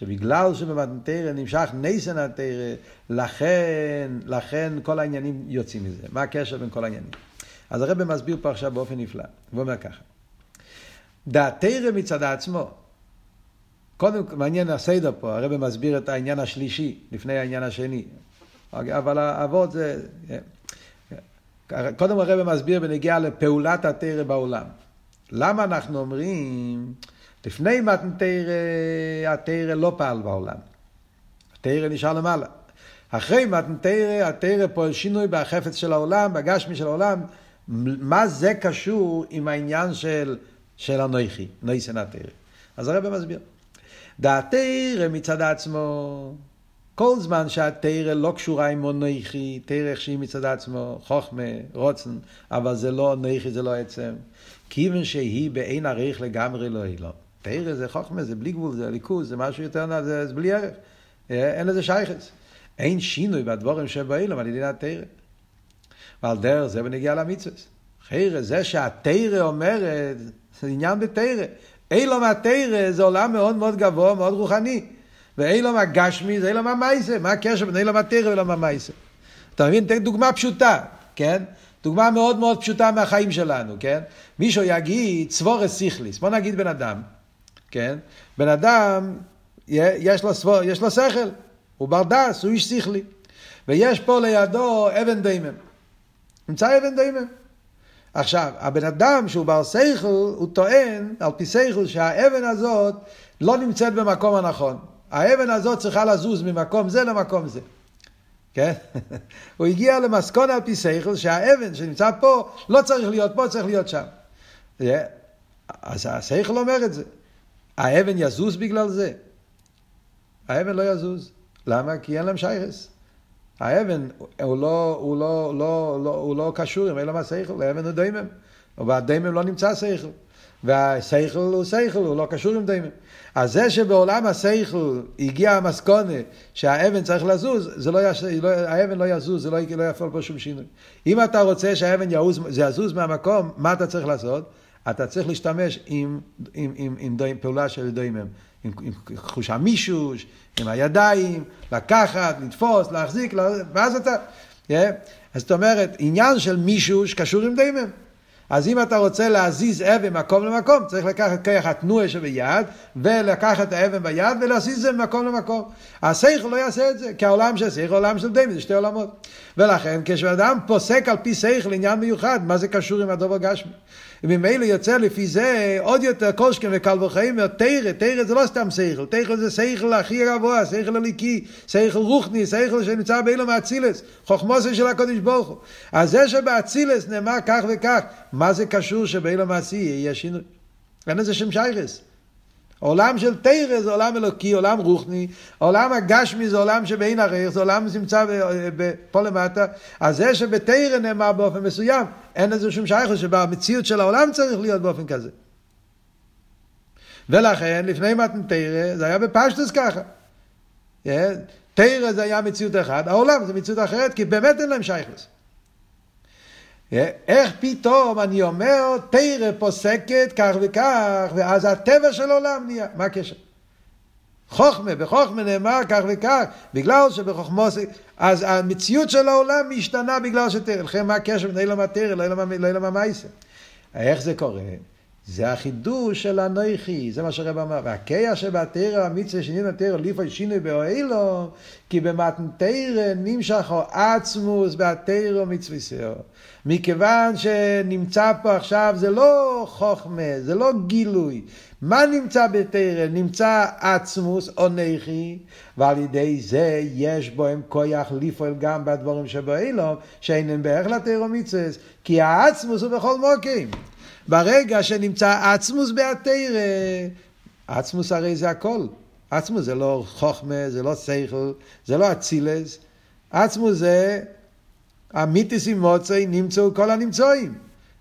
שבגלל שבמתנתרא נמשך ניסן התרא, לכן, לכן כל העניינים יוצאים מזה. מה הקשר בין כל העניינים? אז הרב מסביר פה עכשיו באופן נפלא, הוא אומר ככה, דעתרא מצד עצמו, קודם, מעניין הסדר פה, הרב מסביר את העניין השלישי לפני העניין השני, אבל האבות זה... קודם הרב מסביר בנגיעה לפעולת התרא בעולם. למה אנחנו אומרים, לפני מתנתרא, התרא לא פעל בעולם. התרא נשאר למעלה. אחרי מתנתרא, התרא פועל שינוי בחפץ של העולם, בגשמי של העולם. מה זה קשור עם העניין של, של הנויכי, נויסן התרא? אז הרב מסביר. דעתרא מצד עצמו, כל זמן שהתרא לא קשורה עם אנכי, תרא איך שהיא מצד עצמו, חוכמה, רוצן, אבל זה לא אנכי, זה לא עצם. כיוון שהיא באין ערך לגמרי לא לא. תרא זה חוכמה, זה בלי גבול, זה ליכוז, זה משהו יותר, זה, זה בלי ערך. אה, אין לזה שייכס. אין שינוי בדבורים שבאילם על ידי התרא. ועל דרך זה בנגיע למצווה. חיירה, זה שהתרא אומרת, זה עניין בתרא. אילום התרא זה עולם מאוד מאוד גבוה, מאוד רוחני. ואילום הגשמי זה אילום המייסה. מה הקשר בין אילום התרא ואילום המייסה? אתה מבין? תן דוגמה פשוטה, כן? דוגמה מאוד מאוד פשוטה מהחיים שלנו, כן? מישהו יגיד צבורס סיכליס. בוא נגיד בן אדם, כן? בן אדם, יש לו, סבור, יש לו שכל, הוא בר דס, הוא איש שכלי. ויש פה לידו אבן דיימם. נמצא אבן דיימם. עכשיו, הבן אדם שהוא בר שכל, הוא טוען, על פי שכל, שהאבן הזאת לא נמצאת במקום הנכון. האבן הזאת צריכה לזוז ממקום זה למקום זה. כן? הוא הגיע למסקונה על פי שכל שהאבן שנמצא פה לא צריך להיות פה, צריך להיות שם. אז השכל אומר את זה. האבן יזוז בגלל זה? האבן לא יזוז. למה? כי אין להם שייכס. האבן הוא לא, הוא לא, לא, לא, הוא לא קשור עם אלא מהשכל, האבן הוא דיימם. ובדיימם לא נמצא שכל. והשכל הוא שכל, הוא לא קשור עם דיימם. אז זה שבעולם השכל הגיע המסקונה שהאבן צריך לזוז, זה לא יש, לא, האבן לא יזוז, זה לא, לא יפעל פה שום שינוי. אם אתה רוצה שהאבן יעוז, זה יזוז מהמקום, מה אתה צריך לעשות? אתה צריך להשתמש עם, עם, עם, עם דוים, פעולה של דוימם, עם, עם חוש המישוש, עם הידיים, לקחת, לתפוס, להחזיק, לה... ואז אתה... Yeah. אז זאת אומרת, עניין של מישוש קשור עם דוימם. אז אם אתה רוצה להזיז אבן ממקום למקום, צריך לקחת כוח התנועה שביד, ולקחת את האבן ביד ולהזיז את זה ממקום למקום. השכל לא יעשה את זה, כי העולם של שכל, העולם של דמי, זה שתי עולמות. ולכן, כשאדם פוסק על פי שכל עניין מיוחד, מה זה קשור עם הדובר גשמי? וממילא יוצא לפי זה עוד יותר קושקן וקל וחיים, תרא, תרא זה לא סתם שכל, תרא זה שכל הכי גבוה, שכל הליקי, שכל רוחני, שכל שנמצא באילום האצילס, חוכמוסי של הקודש ברוך הוא. אז זה שבאצילס נאמר כך וכך, מה זה קשור שבאילום העשי יהיה שינוי? אין לזה שם שיירס. עולם של תרא זה עולם אלוקי, עולם רוחני, עולם הגשמי זה עולם שבאין ערך, זה עולם שנמצא פה למטה, אז זה שבתרא נאמר באופן מסוים, אין לזה שום שייכות שבמציאות של העולם צריך להיות באופן כזה. ולכן לפני מתן תרא זה היה בפשטוס ככה. תרא זה היה מציאות אחת, העולם זה מציאות אחרת, כי באמת אין להם שייכות. איך פתאום אני אומר, תרא פוסקת כך וכך, ואז הטבע של העולם נהיה. מה הקשר? חוכמה, בחוכמה נאמר כך וכך, בגלל שבחוכמו, אז המציאות של העולם משתנה בגלל שתרא. לכן מה הקשר בין אילם התרא לאילם המייסר? איך זה קורה? זה החידוש של הנויכי, זה מה שהרב אמר. והקיה שבתרא המצווה שינין התרא ליפוי שינוי באוהלו, כי במתנתרא נמשך עצמוס בתרא מצווה מכיוון שנמצא פה עכשיו, זה לא חוכמה, זה לא גילוי. מה נמצא בתרא? נמצא עצמוס או נכי, ועל ידי זה יש בו הם כוח לפעול גם בדברים שבאילום, שאינם בערך לתרא מצווה, כי העצמוס הוא בכל מוקים. ברגע שנמצא עצמוס בהתרא, עצמוס הרי זה הכל. עצמוס זה לא חוכמה, זה לא שכל, זה לא אצילס. עצמוס זה המיתיס עם מוצאי נמצאו כל הנמצואים.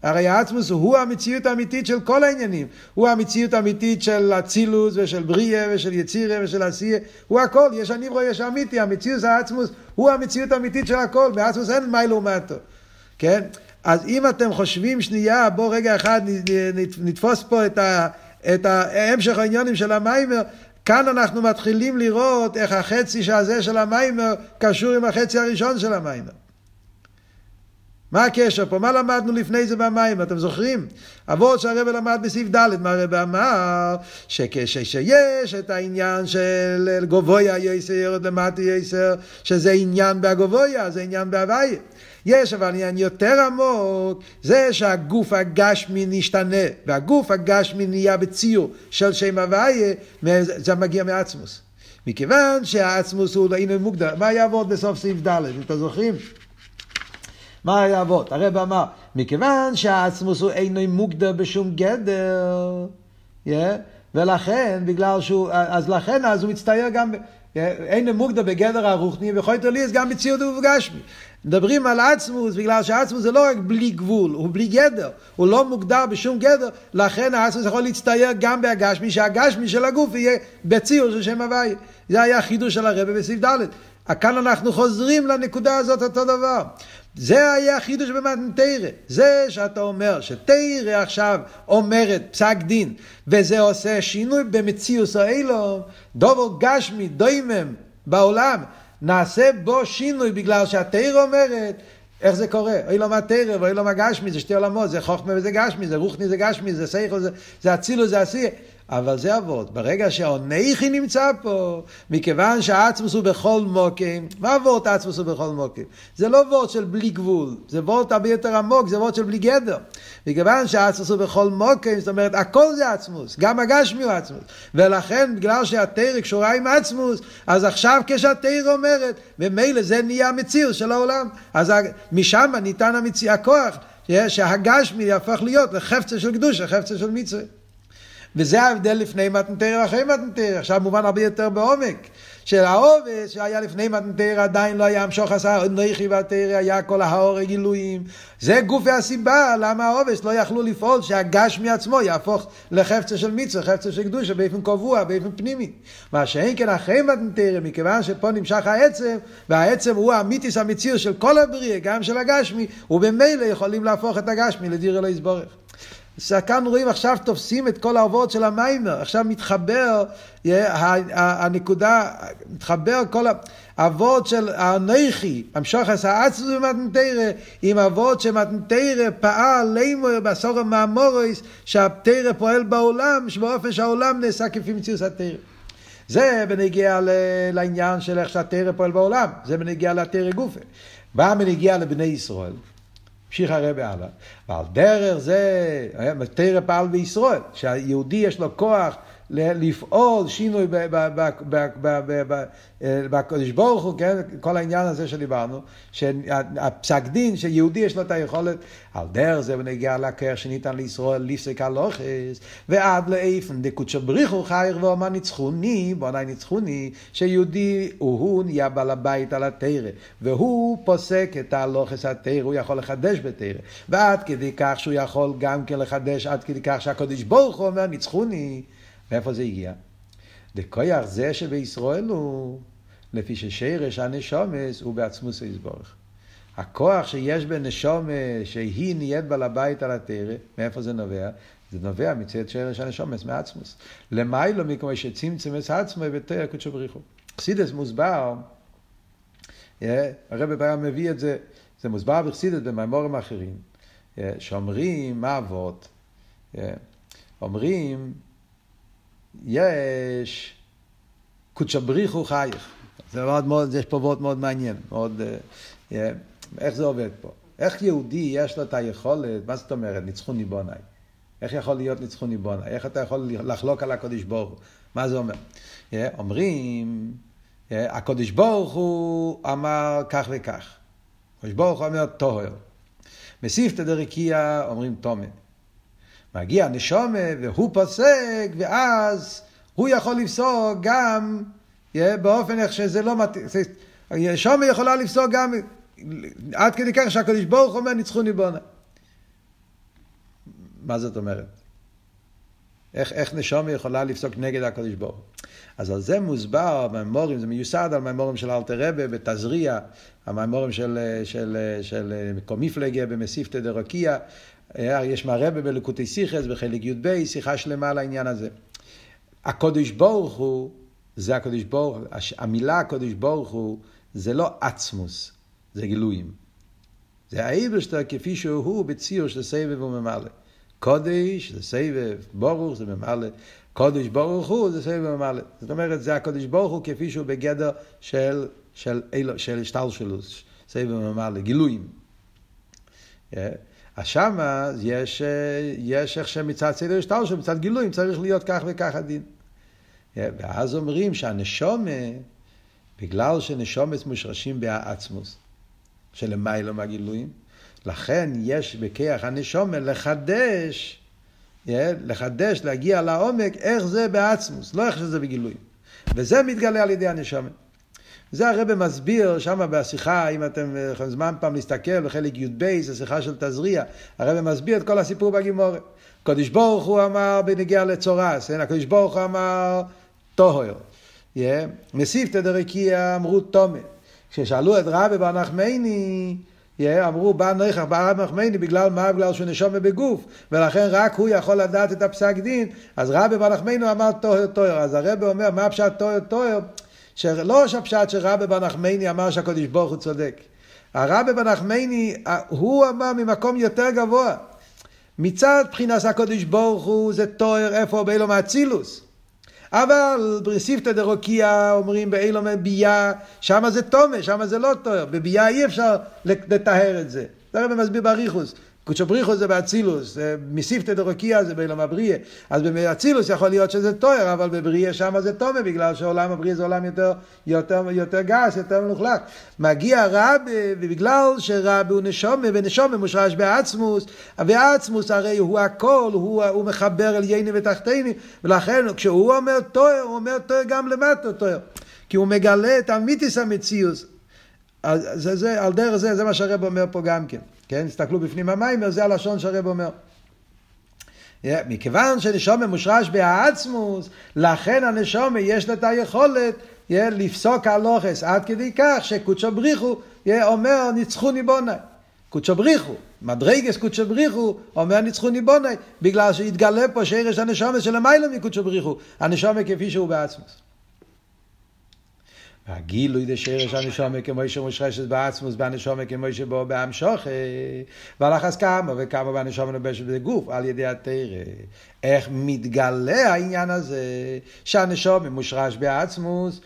הרי העצמוס הוא המציאות האמיתית של כל העניינים. הוא המציאות האמיתית של אצילוס ושל בריאה ושל יצירה ושל עשייה. הוא הכל, יש הניברו, יש אמיתי. המציאות העצמוס הוא המציאות האמיתית של הכל. בעצמוס אין מי לעומתו. כן? אז אם אתם חושבים שנייה, בואו רגע אחד נתפוס פה את, ה, את המשך העניונים של המיימר, כאן אנחנו מתחילים לראות איך החצי הזה של המיימר קשור עם החצי הראשון של המיימר. מה הקשר פה? מה למדנו לפני זה במים? אתם זוכרים? אבות שהרבא למד בסעיף ד', מה הרבא אמר? שכשיש את העניין של גובויה יסר למטה יסר, שזה עניין בהגובויה, זה עניין בהוויה. יש אבל עניין יותר עמוק, זה שהגוף הגשמי נשתנה, והגוף הגשמי נהיה בציור של שם הוויה, זה מגיע מעצמוס. מכיוון שהעצמוס הוא לא מוגדר. מה יעבוד בסוף סעיף ד', אתם זוכרים? מה אבות? הרב אמר, מכיוון שהעצמוס הוא אינו מוגדר בשום גדר, yeah, ולכן, בגלל שהוא, אז לכן אז הוא מצטייר גם, אינו מוגדר בגדר הרוחני, ויכול להיות לי גם בציוד ובגשמי. מדברים על עצמוס, בגלל שהעצמוס זה לא רק בלי גבול, הוא בלי גדר, הוא לא מוגדר בשום גדר, לכן העצמוס יכול להצטייר גם בהגשמי, שהגשמי של הגוף יהיה בציור של שם הוואי. זה היה החידוש של הרבי בסעיף ד'. כאן אנחנו חוזרים לנקודה הזאת אותו דבר. זה היה החידוש במתנתרא. זה שאתה אומר שתרא עכשיו אומרת פסק דין, וזה עושה שינוי במציאוס האילום, דובר גשמי, דוימם בעולם, נעשה בו שינוי בגלל שהתרא אומרת, איך זה קורה? אילום התרא ואילום הגשמי, זה שתי עולמות, זה חוכמה וזה גשמי, זה רוחני זה גשמי, זה סייכל, זה אצילו, זה עשייה. אבל זה אבות. ברגע שהעונכי נמצא פה, מכיוון שהעצמוס הוא בכל מוקים, מה אבות עצמוס הוא בכל מוקים? זה לא וורט של בלי גבול, זה וורט הרבה יותר עמוק, זה וורט של בלי גדר. מכיוון שהעצמוס הוא בכל מוקים, זאת אומרת, הכל זה עצמוס, גם הגשמי הוא עצמוס. ולכן, בגלל שהתרא קשורה עם עצמוס, אז עכשיו כשהתרא אומרת, ומילא זה נהיה המציאות של העולם. אז משם ניתן המציא, הכוח, שהגשמי יהפוך להיות לחפצה של קדושה, חפצה של מצווה. וזה ההבדל לפני מתנתרא ואחרי מתנתרא. עכשיו מובן הרבה יותר בעומק. של העובס שהיה לפני מתנתרא עדיין לא היה המשוך עשה נכי והתרא, היה כל האור גילויים. זה גופי הסיבה למה העובס לא יכלו לפעול שהגש מעצמו יהפוך לחפצה של מצווה, חפצה של קדושה באופן קבוע, באופן פנימי. מה שאין כן אחרי מתנתרא, מכיוון שפה נמשך העצם, והעצם הוא המיתיס המציר של כל הבריאה, גם של הגשמי, ובמילא יכולים להפוך את הגשמי לדיר אלוהי יסבורך. אז כאן רואים עכשיו תופסים את כל העבוד של המיימר, עכשיו מתחבר הנקודה, מתחבר כל העבוד של המשוך עשה עצמוס במתנתרא, עם העבוד שמתנתרא פעל לימור בעשור המאמוריס, שהתרא פועל בעולם, שבאופן שהעולם נעשה כפי מציאות התרא. זה בנגיע לעניין של איך שהתרא פועל בעולם, זה בנגיע לתרא גופה. בא בנגיע לבני ישראל. המשיך הרבי הלאה. ועל דרך זה, תרא פעל בישראל, שהיהודי יש לו כוח לפעול שינוי בקדוש ברוך הוא, כן? כל העניין הזה שדיברנו, שהפסק דין שיהודי יש לו את היכולת, על דרך זה ונגיע לקר שניתן לישראל לפסק הלוכס, ועד לאיפן דקודשו בריחו חייר ואומר ניצחוני, בוני ניצחוני, שיהודי הוא נהיה בעל הבית על התרא, והוא פוסק את הלוכס התרא, הוא יכול לחדש בתרא, ועד כדי כך שהוא יכול גם כן לחדש, עד כדי כך שהקדוש ברוך הוא אומר ניצחוני. מאיפה זה הגיע? דכויח זה שבישראל הוא, לפי ששרש הנשומס הוא בעצמוס יסבורך. הכוח שיש בנשומה, שהיא נהיית בעל הבית על התרא, מאיפה זה נובע? זה נובע מצד שרש הנשומס, מעצמוס. למיילו מכמו שצמצם את עצמו בתרא קודשו בריחו. חסידס מוסבר, הרב היה מביא את זה, זה מוסבר בחסידס במימורים אחרים, שאומרים מה אבות, אומרים יש קודשא בריחו חייך. זה מאוד מאוד, יש פה וורט מאוד מעניין, מאוד, yeah, איך זה עובד פה? איך יהודי יש לו את היכולת, מה זאת אומרת, ניצחוני בוני? איך יכול להיות ניצחוני בוני? איך אתה יכול לחלוק על הקודש ברוך הוא? מה זה אומר? Yeah, אומרים, yeah, הקודש ברוך הוא אמר כך וכך. הקודש ברוך הוא אומר טוהר. מסיפתא דרקיע אומרים תומן. מגיע נשומה והוא פוסק, ואז הוא יכול לפסוק גם באופן איך שזה לא מתאים. נשומה יכולה לפסוק גם עד כדי כך שהקדוש ברוך אומר ניצחוני בונה. מה זאת אומרת? איך, איך נשומה יכולה לפסוק נגד הקדוש ברוך? אז על זה מוסבר במימורים, זה מיוסד על מימורים של אלתר רבה בתזריע, המימורים של, של, של, של קומיפלגיה במסיפתא דרוקיע, אה, יש מהרבה בלקוטי סיכס בחלק י"ב, שיחה שלמה על העניין הזה. הקודש ברוך הוא, זה הקודש ברוך הוא, המילה הקודש ברוך הוא, זה לא עצמוס, זה גילויים. זה האיברשטר כפי שהוא בציור של סבב וממלא. קודש זה סבב, ברוך זה ממלא. קודש ברוך הוא זה סבב וממלא. זאת אומרת, זה הקודש ברוך הוא כפי שהוא בגדר של, של, של, של שטלשלוס, סבב וממלא, גילויים. Yeah. אה? אז שמה יש, יש איך שמצד סדר השטר שלו, מצד גילויים צריך להיות כך וכך הדין. ואז אומרים שהנשומה, בגלל שנשומס מושרשים בעצמוס, שלמיילו מהגילויים, לכן יש בכיח הנשומה לחדש, לחדש, להגיע לעומק, איך זה בעצמוס, לא איך שזה בגילויים. וזה מתגלה על ידי הנשומה. זה הרב מסביר שם בשיחה, אם אתם יכולים זמן פעם להסתכל בחלק י"ב, זו שיחה של תזריע, הרב מסביר את כל הסיפור בגימורת. הקדוש ברוך הוא אמר בנגיע לצורס, הקדוש ברוך הוא אמר טוהר. מסיפתא דרקיע אמרו תומה. כששאלו את רבי בר נחמני, אמרו בא נויכח בר נחמני בגלל מה? בגלל שהוא נשום בגוף, ולכן רק הוא יכול לדעת את הפסק דין, אז רבי בר נחמני אמר טוהר טוהר. אז הרבי אומר מה פשט טוהר טוהר? שלא שהפשט שרבי בנחמני אמר שהקדוש ברוך הוא צודק. הרבי בנחמני, הוא אמר ממקום יותר גבוה. מצד בחינת הקדוש ברוך הוא זה תואר איפה באילום האצילוס. אבל בסיפתא דרוקיע אומרים באילום ביאה, שם זה תומה, שם זה לא תואר. בביאה אי אפשר לטהר את זה. זה הרבי מסביר באריכוס. קודשו בריחו זה באצילוס, מסיפתא דרוקיע זה בעולם הבריאה. אז באצילוס יכול להיות שזה תואר, אבל בבריאה שם זה תומה, בגלל שעולם הבריאה זה עולם יותר, יותר, יותר גס, יותר מלוכלך. מגיע רבי, ובגלל שרבי הוא נשומה, ונשומה מושרש בעצמוס, ועצמוס הרי הוא הכל, הוא, הוא מחבר אל ייני ותחתיני, ולכן כשהוא אומר תואר, הוא אומר תואר גם למטה תואר. כי הוא מגלה את המיתיס המציאוס. אז זה, זה, על דרך זה, זה מה שהרב אומר פה גם כן. כן, תסתכלו בפנים המיימר, זה הלשון שהרב אומר. Yeah, מכיוון שנשומה מושרש בעצמוס, לכן הנשומה יש לה את היכולת yeah, לפסוק הלוכס עד כדי כך שקודשו בריחו yeah, אומר ניצחוני בוני. קודשו בריחו, מדרגס קודשו בריחו, אומר ניצחוני בוני, בגלל שהתגלה פה שרש הנשומת של המילה מקודשו בריחו, הנשומת כפי שהוא בעצמוס. הגילוי דשרש הנשומה כמו שמושרשת בעצמוס בהנשומה כמו שבו בהמשוכה והלחס כמה וכמה בהנשומה נובשת בגוף על ידי התרא. איך מתגלה העניין הזה? שהנשומה מושרש בעצמוס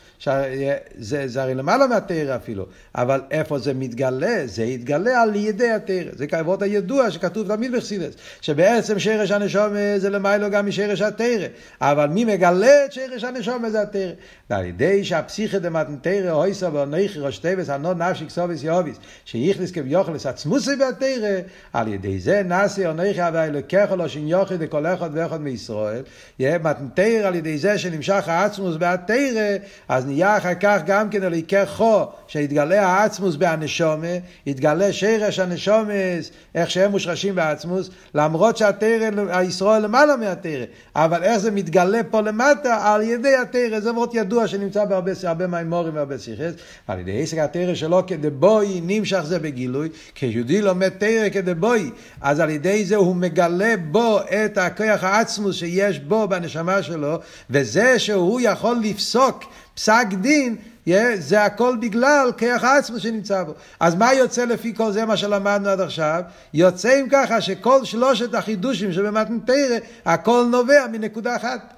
זה, זה הרי למעלה מהתרא אפילו. אבל איפה זה מתגלה? זה יתגלה על ידי התרא. זה כאבות הידוע שכתוב תמיד בחסידס שבעצם שרש הנשומה זה למעלה גם משרש התרא. אבל מי מגלה את שרש הנשומה זה התרא? ועל ידי שהפסיכי דמתנתרא הויסה ואנכי ראש טבס הנון נפשי כסוביס יוביס שיכניס כביוכלס עצמוסי בתרא על ידי זה נעשי אנכי אבי אלוקיך לא שיניוכי דכל אחד ואחד מישראל מתנתרא על ידי זה שנמשך העצמוס בתרא אז נהיה אחר כך גם כן אלוקיכו שהתגלה העצמוס בהנשומה התגלה שרש הנשומס איך שהם מושרשים בעצמוס למרות שהתרא הישראל למעלה מהתרא אבל איך זה מתגלה פה למטה על ידי התרא זה מאוד ידוע שנמצא בהרבה הרבה מימורים והרבה שיחס, על ידי עסק התרא שלו כדבוי נמשך זה בגילוי, כשיהודי לומד תרא כדבוי, אז על ידי זה הוא מגלה בו את הכוח העצמוס שיש בו בנשמה שלו, וזה שהוא יכול לפסוק פסק דין, Yeah, זה הכל בגלל כיח העצמו שנמצא בו. אז מה יוצא לפי כל זה מה שלמדנו עד עכשיו? יוצא אם ככה שכל שלושת החידושים שבמתנתרא, הכל נובע מנקודה אחת.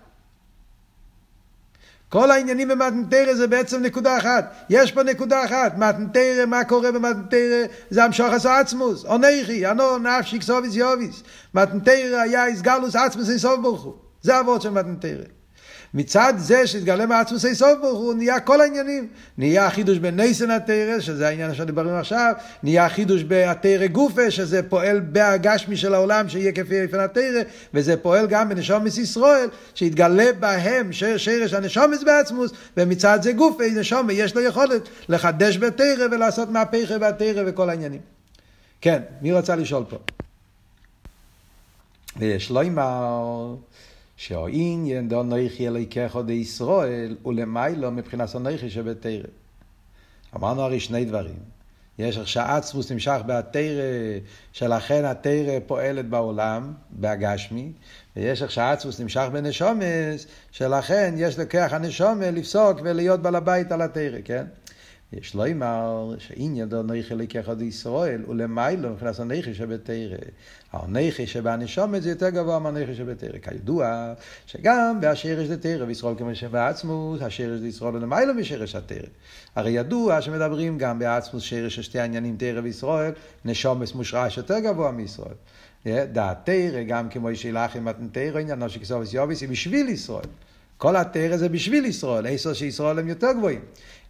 כל העניינים במתנתרא זה בעצם נקודה אחת. יש פה נקודה אחת. מתנתרא, מה קורה במתנתרא? זה המשוך עשו עצמוס. עונכי, ענו נפשי כסוביס יוביס. מתנתרא היה איסגלוס עצמוס איסוף ברוך הוא. זה אבות של מתנתרא. מצד זה שהתגלה מעצמוס סוף ברוך הוא, נהיה כל העניינים. נהיה חידוש בנייסן התרא, שזה העניין שדיברנו עכשיו, נהיה חידוש בתרא גופה, שזה פועל בהגשמי של העולם, שיהיה כפי איפן התרא, וזה פועל גם בנשומס ישראל, שיתגלה בהם שרש הנשומס בעצמוס, ומצד זה גופה, נשומה, יש לו יכולת לחדש בתרא ולעשות מהפכה בתרא וכל העניינים. כן, מי רוצה לשאול פה? ויש לו אמר... שהעניין דו נויכי אלוהיכך עוד ישראל ולמיילו מבחינת הנויכי שבתרא. אמרנו הרי שני דברים. יש איך שהעצמוס נמשך בתרא, שלכן התרא פועלת בעולם, בהגשמי, ויש איך שהעצמוס נמשך בנשומס, שלכן יש לכך הנשומה לפסוק ולהיות בעל הבית על התרא, כן? יש לו אמר שעניין דו נכי עד ישראל ולמיילו מבחינת הנכי שבתרא. הנכי שבנשומת זה יותר גבוה מהנכי שבתרא. כידוע שגם באשרש דתרא וישראל כמו שבעצמוס השרש דישראל ולמיילו משרש התרא. הרי ידוע שמדברים גם בעצמוס שרש שתי העניינים תרא וישראל נשומס מושרש יותר גבוה מישראל. דעת תרא גם כמו שילך עם מתנתרא עניינו שכסובס יוביס היא בשביל ישראל. כל התרא זה בשביל ישראל, עשר שישראל הם יותר גבוהים.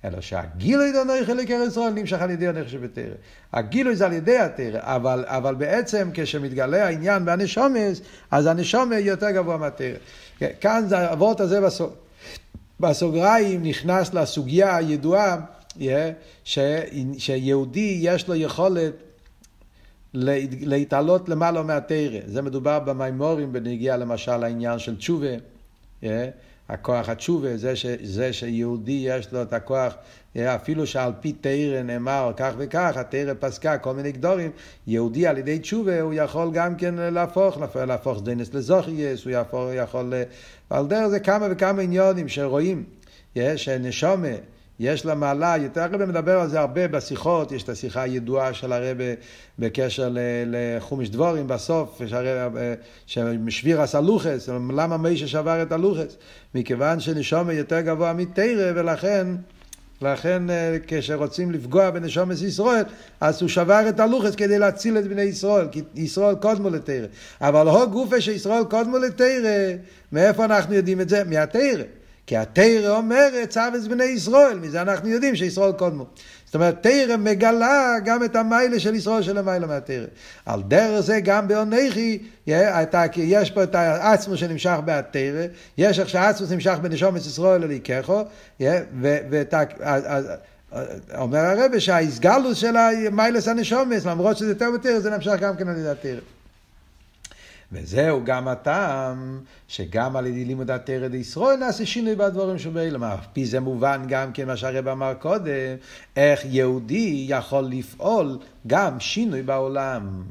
אלא שהגילוי דנוי חלק ארץ ישראל נמשך על ידי הנכס שבתרא. הגילוי זה על ידי התרא, אבל, אבל בעצם כשמתגלה העניין בהנשומס, אז הנשומה יותר גבוה מהתרא. כאן זה הוורט הזה בסוג... בסוגריים נכנס לסוגיה הידועה, ש... שיהודי יש לו יכולת להתעלות למעלה מהתרא. זה מדובר במימורים בנגיעה למשל לעניין של תשובה. Yeah. הכוח התשובה, זה, ש, זה שיהודי יש לו את הכוח, אפילו שעל פי תרא נאמר כך וכך, התרא פסקה כל מיני גדורים, יהודי על ידי תשובה הוא יכול גם כן להפוך, להפוך סדנס לזוכייס, הוא יכול, יכול, ועל דרך זה כמה וכמה עניונים שרואים, שנשומה יש לה מעלה, יותר הרבה מדבר על זה הרבה בשיחות, יש את השיחה הידועה של הרבה בקשר לחומש דבורים בסוף, שמשביר עשה לוחס, למה מישה שבר את הלוחס? מכיוון שנשומה יותר גבוה מתרא ולכן לכן אה, כשרוצים לפגוע בנשומת ישראל, אז הוא שבר את הלוחס כדי להציל את בני ישראל, כי ישראל קודמו לתרא. אבל הו גופה שישראל קודמו לתרא, מאיפה אנחנו יודעים את זה? מהתרא. כי התרא אומרת צוות בני ישראל, מזה אנחנו יודעים שישראל קודמו. זאת אומרת, תרא מגלה גם את המיילה של ישראל של המיילה מהתרא. על דרך זה גם בעונכי, יש פה את העצמו שנמשך בהתרא, יש איך שהעצמו שנמשך בנשומת ישראל לליקחו, אומר הרבה שהאיסגלוס של המיילס הנשומס, למרות שזה יותר בתרא, זה נמשך גם כן על ידי התרא. וזהו גם הטעם, שגם על ידי לימוד התרא דישראל נעשה שינוי בדברים שבאלה. על פי זה מובן גם כן מה שהרב אמר קודם, איך יהודי יכול לפעול גם שינוי בעולם.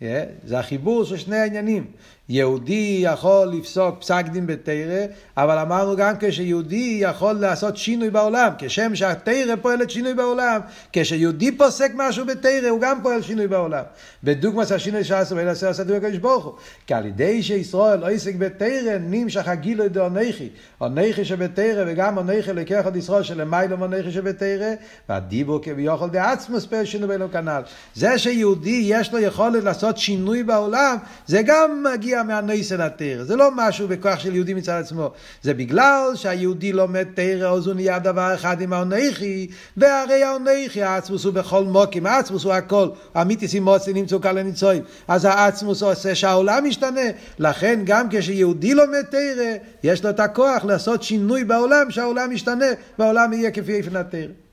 Yeah, זה החיבור של שני העניינים. יהודי יכול לפסוק פסק דין בתרא, אבל אמרנו גם כשיהודי יכול לעשות שינוי בעולם, כשם שהתרא פועלת שינוי בעולם, כשיהודי פוסק משהו בתרא הוא גם פועל שינוי בעולם. בדוגמא השינוי שעשו עשה עשה דוגמא הקדוש ברוך הוא. כי על ידי שישראל לא עסק בתרא נמשך הגילוי דאונכי, אונכי שבתרא וגם אונכי לקח עוד ישראל שלמיילו מאונכי שבתרא, והדיבור כביכול דעצמוס פועל שינוי בעולם כנ"ל. זה שיהודי יש לו יכולת לעשות שינוי בעולם, זה גם מגיע מהניסן התרא. זה לא משהו בכוח של יהודי מצד עצמו. זה בגלל שהיהודי לומד תרא, אז הוא נהיה דבר אחד עם האונכי, והרי האונכי, העצמוס הוא בכל מוקים, העצמוס הוא הכל. המיתיס עם מוצי נמצאו כאלה ניצויים. אז העצמוס עושה שהעולם משתנה. לכן גם כשיהודי לומד תרא, יש לו את הכוח לעשות שינוי בעולם, שהעולם משתנה, והעולם יהיה כפי איפן התרא.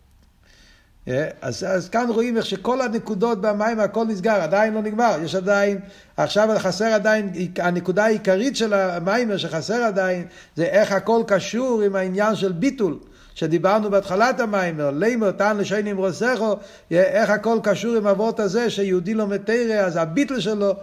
אז, אז כאן רואים איך שכל הנקודות במים הכל נסגר, עדיין לא נגמר, יש עדיין, עכשיו חסר עדיין, הנקודה העיקרית של המים שחסר עדיין, זה איך הכל קשור עם העניין של ביטול. שדיברנו בהתחלת המיימר, לימר, תן לשיינים רוסכו, איך הכל קשור עם אבות הזה שיהודי לא מתרא, אז הביטל שלו,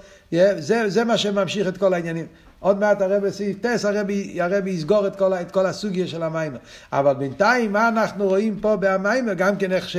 זה, זה מה שממשיך את כל העניינים. עוד מעט הרבי סעיף טס, הרבי, הרבי יסגור את כל, את כל הסוגיה של המיימר. אבל בינתיים, מה אנחנו רואים פה במיימר, גם כן איך, ש,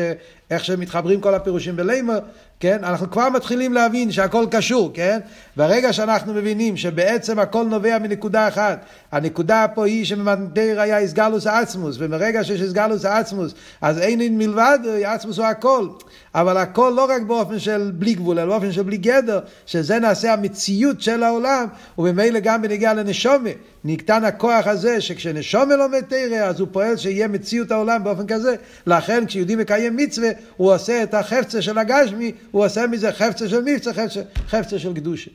איך שמתחברים כל הפירושים בלימר, כן? אנחנו כבר מתחילים להבין שהכל קשור, כן? ברגע שאנחנו מבינים שבעצם הכל נובע מנקודה אחת, הנקודה פה היא שממנדר היה איסגלוס עצמוס, ומרגע שיש איסגלוס עצמוס, אז אין מלבד, עצמוס הוא הכל. אבל הכל לא רק באופן של בלי גבול, אלא באופן של בלי גדר, שזה נעשה המציאות של העולם, וממילא גם בנגיעה לנשומה. נקטן הכוח הזה שכשנשומה לומד תרא אז הוא פועל שיהיה מציאות העולם באופן כזה. לכן כשיהודי מקיים מצווה הוא עושה את החפצה של הגשמי הוא עושה מזה חפצה של מבצע חפצה, חפצה של קדושה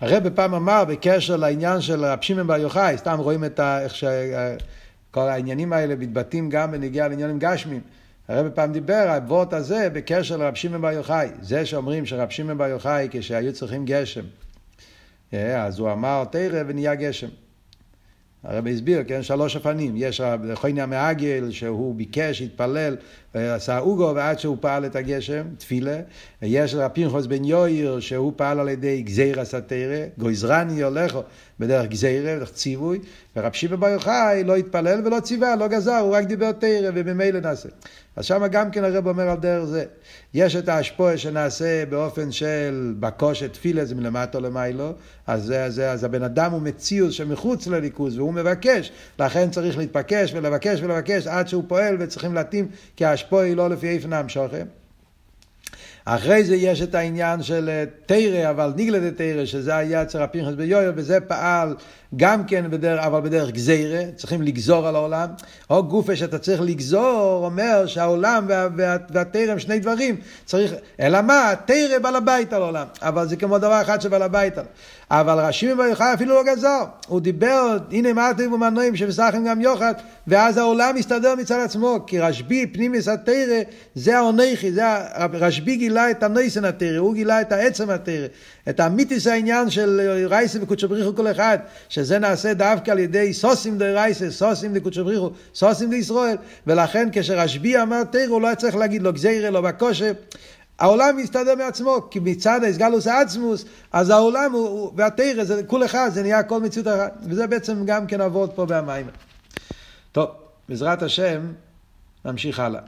הרב פעם אמר בקשר לעניין של רב שמעון בר יוחאי, סתם רואים את ה, איך שכל העניינים האלה מתבטאים גם בנגיעה לעניינים גשמיים. הרב פעם דיבר, הוורט הזה, בקשר לרב שמעון בר יוחאי. זה שאומרים שרב שמעון בר יוחאי, כשהיו צריכים גשם, אה, אז הוא אמר תרא ונהיה גשם. הרב הסביר, כן, שלוש אופנים. יש חויניה מעגל, שהוא ביקש, התפלל, עשה אוגו, ועד שהוא פעל את הגשם, תפילה. ויש רב פנחוס בן יויר, שהוא פעל על ידי גזיר הסתרא, גויזרני הולכו בדרך גזירה, בדרך ציווי, ורב שיבה בר יוחאי לא התפלל ולא ציווה, לא גזר, הוא רק דיבר תרא, וממילא נעשה. אז שם גם כן הרב אומר על דרך זה. יש את האשפועה שנעשה באופן של בקושת תפילה, זה מלמטה למיילו, אז, זה, זה, אז הבן אדם הוא מציאות שמחוץ לליכוז, והוא מבקש, לכן צריך להתפקש ולבקש ולבקש עד שהוא פועל וצריכים להתאים, כי האשפועה היא לא לפי איפן המשוכם. אחרי זה יש את העניין של אה, תרא, אבל ניגלד תרא, שזה היה אצל הפנחס ביואל, וזה פעל גם כן בדרך, אבל בדרך גזירה, צריכים לגזור על העולם. או גופה שאתה צריך לגזור, אומר שהעולם וה, וה, והתרא הם שני דברים. צריך, אלא מה? תרא בעל הבית על העולם. אבל זה כמו דבר אחד שבעל הבית על. אבל רש"י מבר יוחאי אפילו לא גזר. הוא דיבר, הנה מה אתם ומנועים שמסכים גם יוחד, ואז העולם מסתדר מצד עצמו. כי רשב"י, פנימיס התרא, זה העונכי, זה רשב"י גילה את הנויסן התרא, הוא גילה את העצם התרא. את המיתיס העניין של רייסה וקודשו בריחו כל אחד, שזה נעשה דווקא על ידי סוסים דה רייסה, סוסים דה קודשו בריחו, סוסים דה ישראל, ולכן כשרשב"י אמר תרא הוא לא צריך להגיד לו גזירה, לא בקושה. העולם מסתדר מעצמו, כי מצד האסגלוס עצמוס, אז העולם הוא, והתרא זה כול אחד, זה נהיה כל מציאות אחת, וזה בעצם גם כן עבוד פה במים. טוב, בעזרת השם, נמשיך הלאה.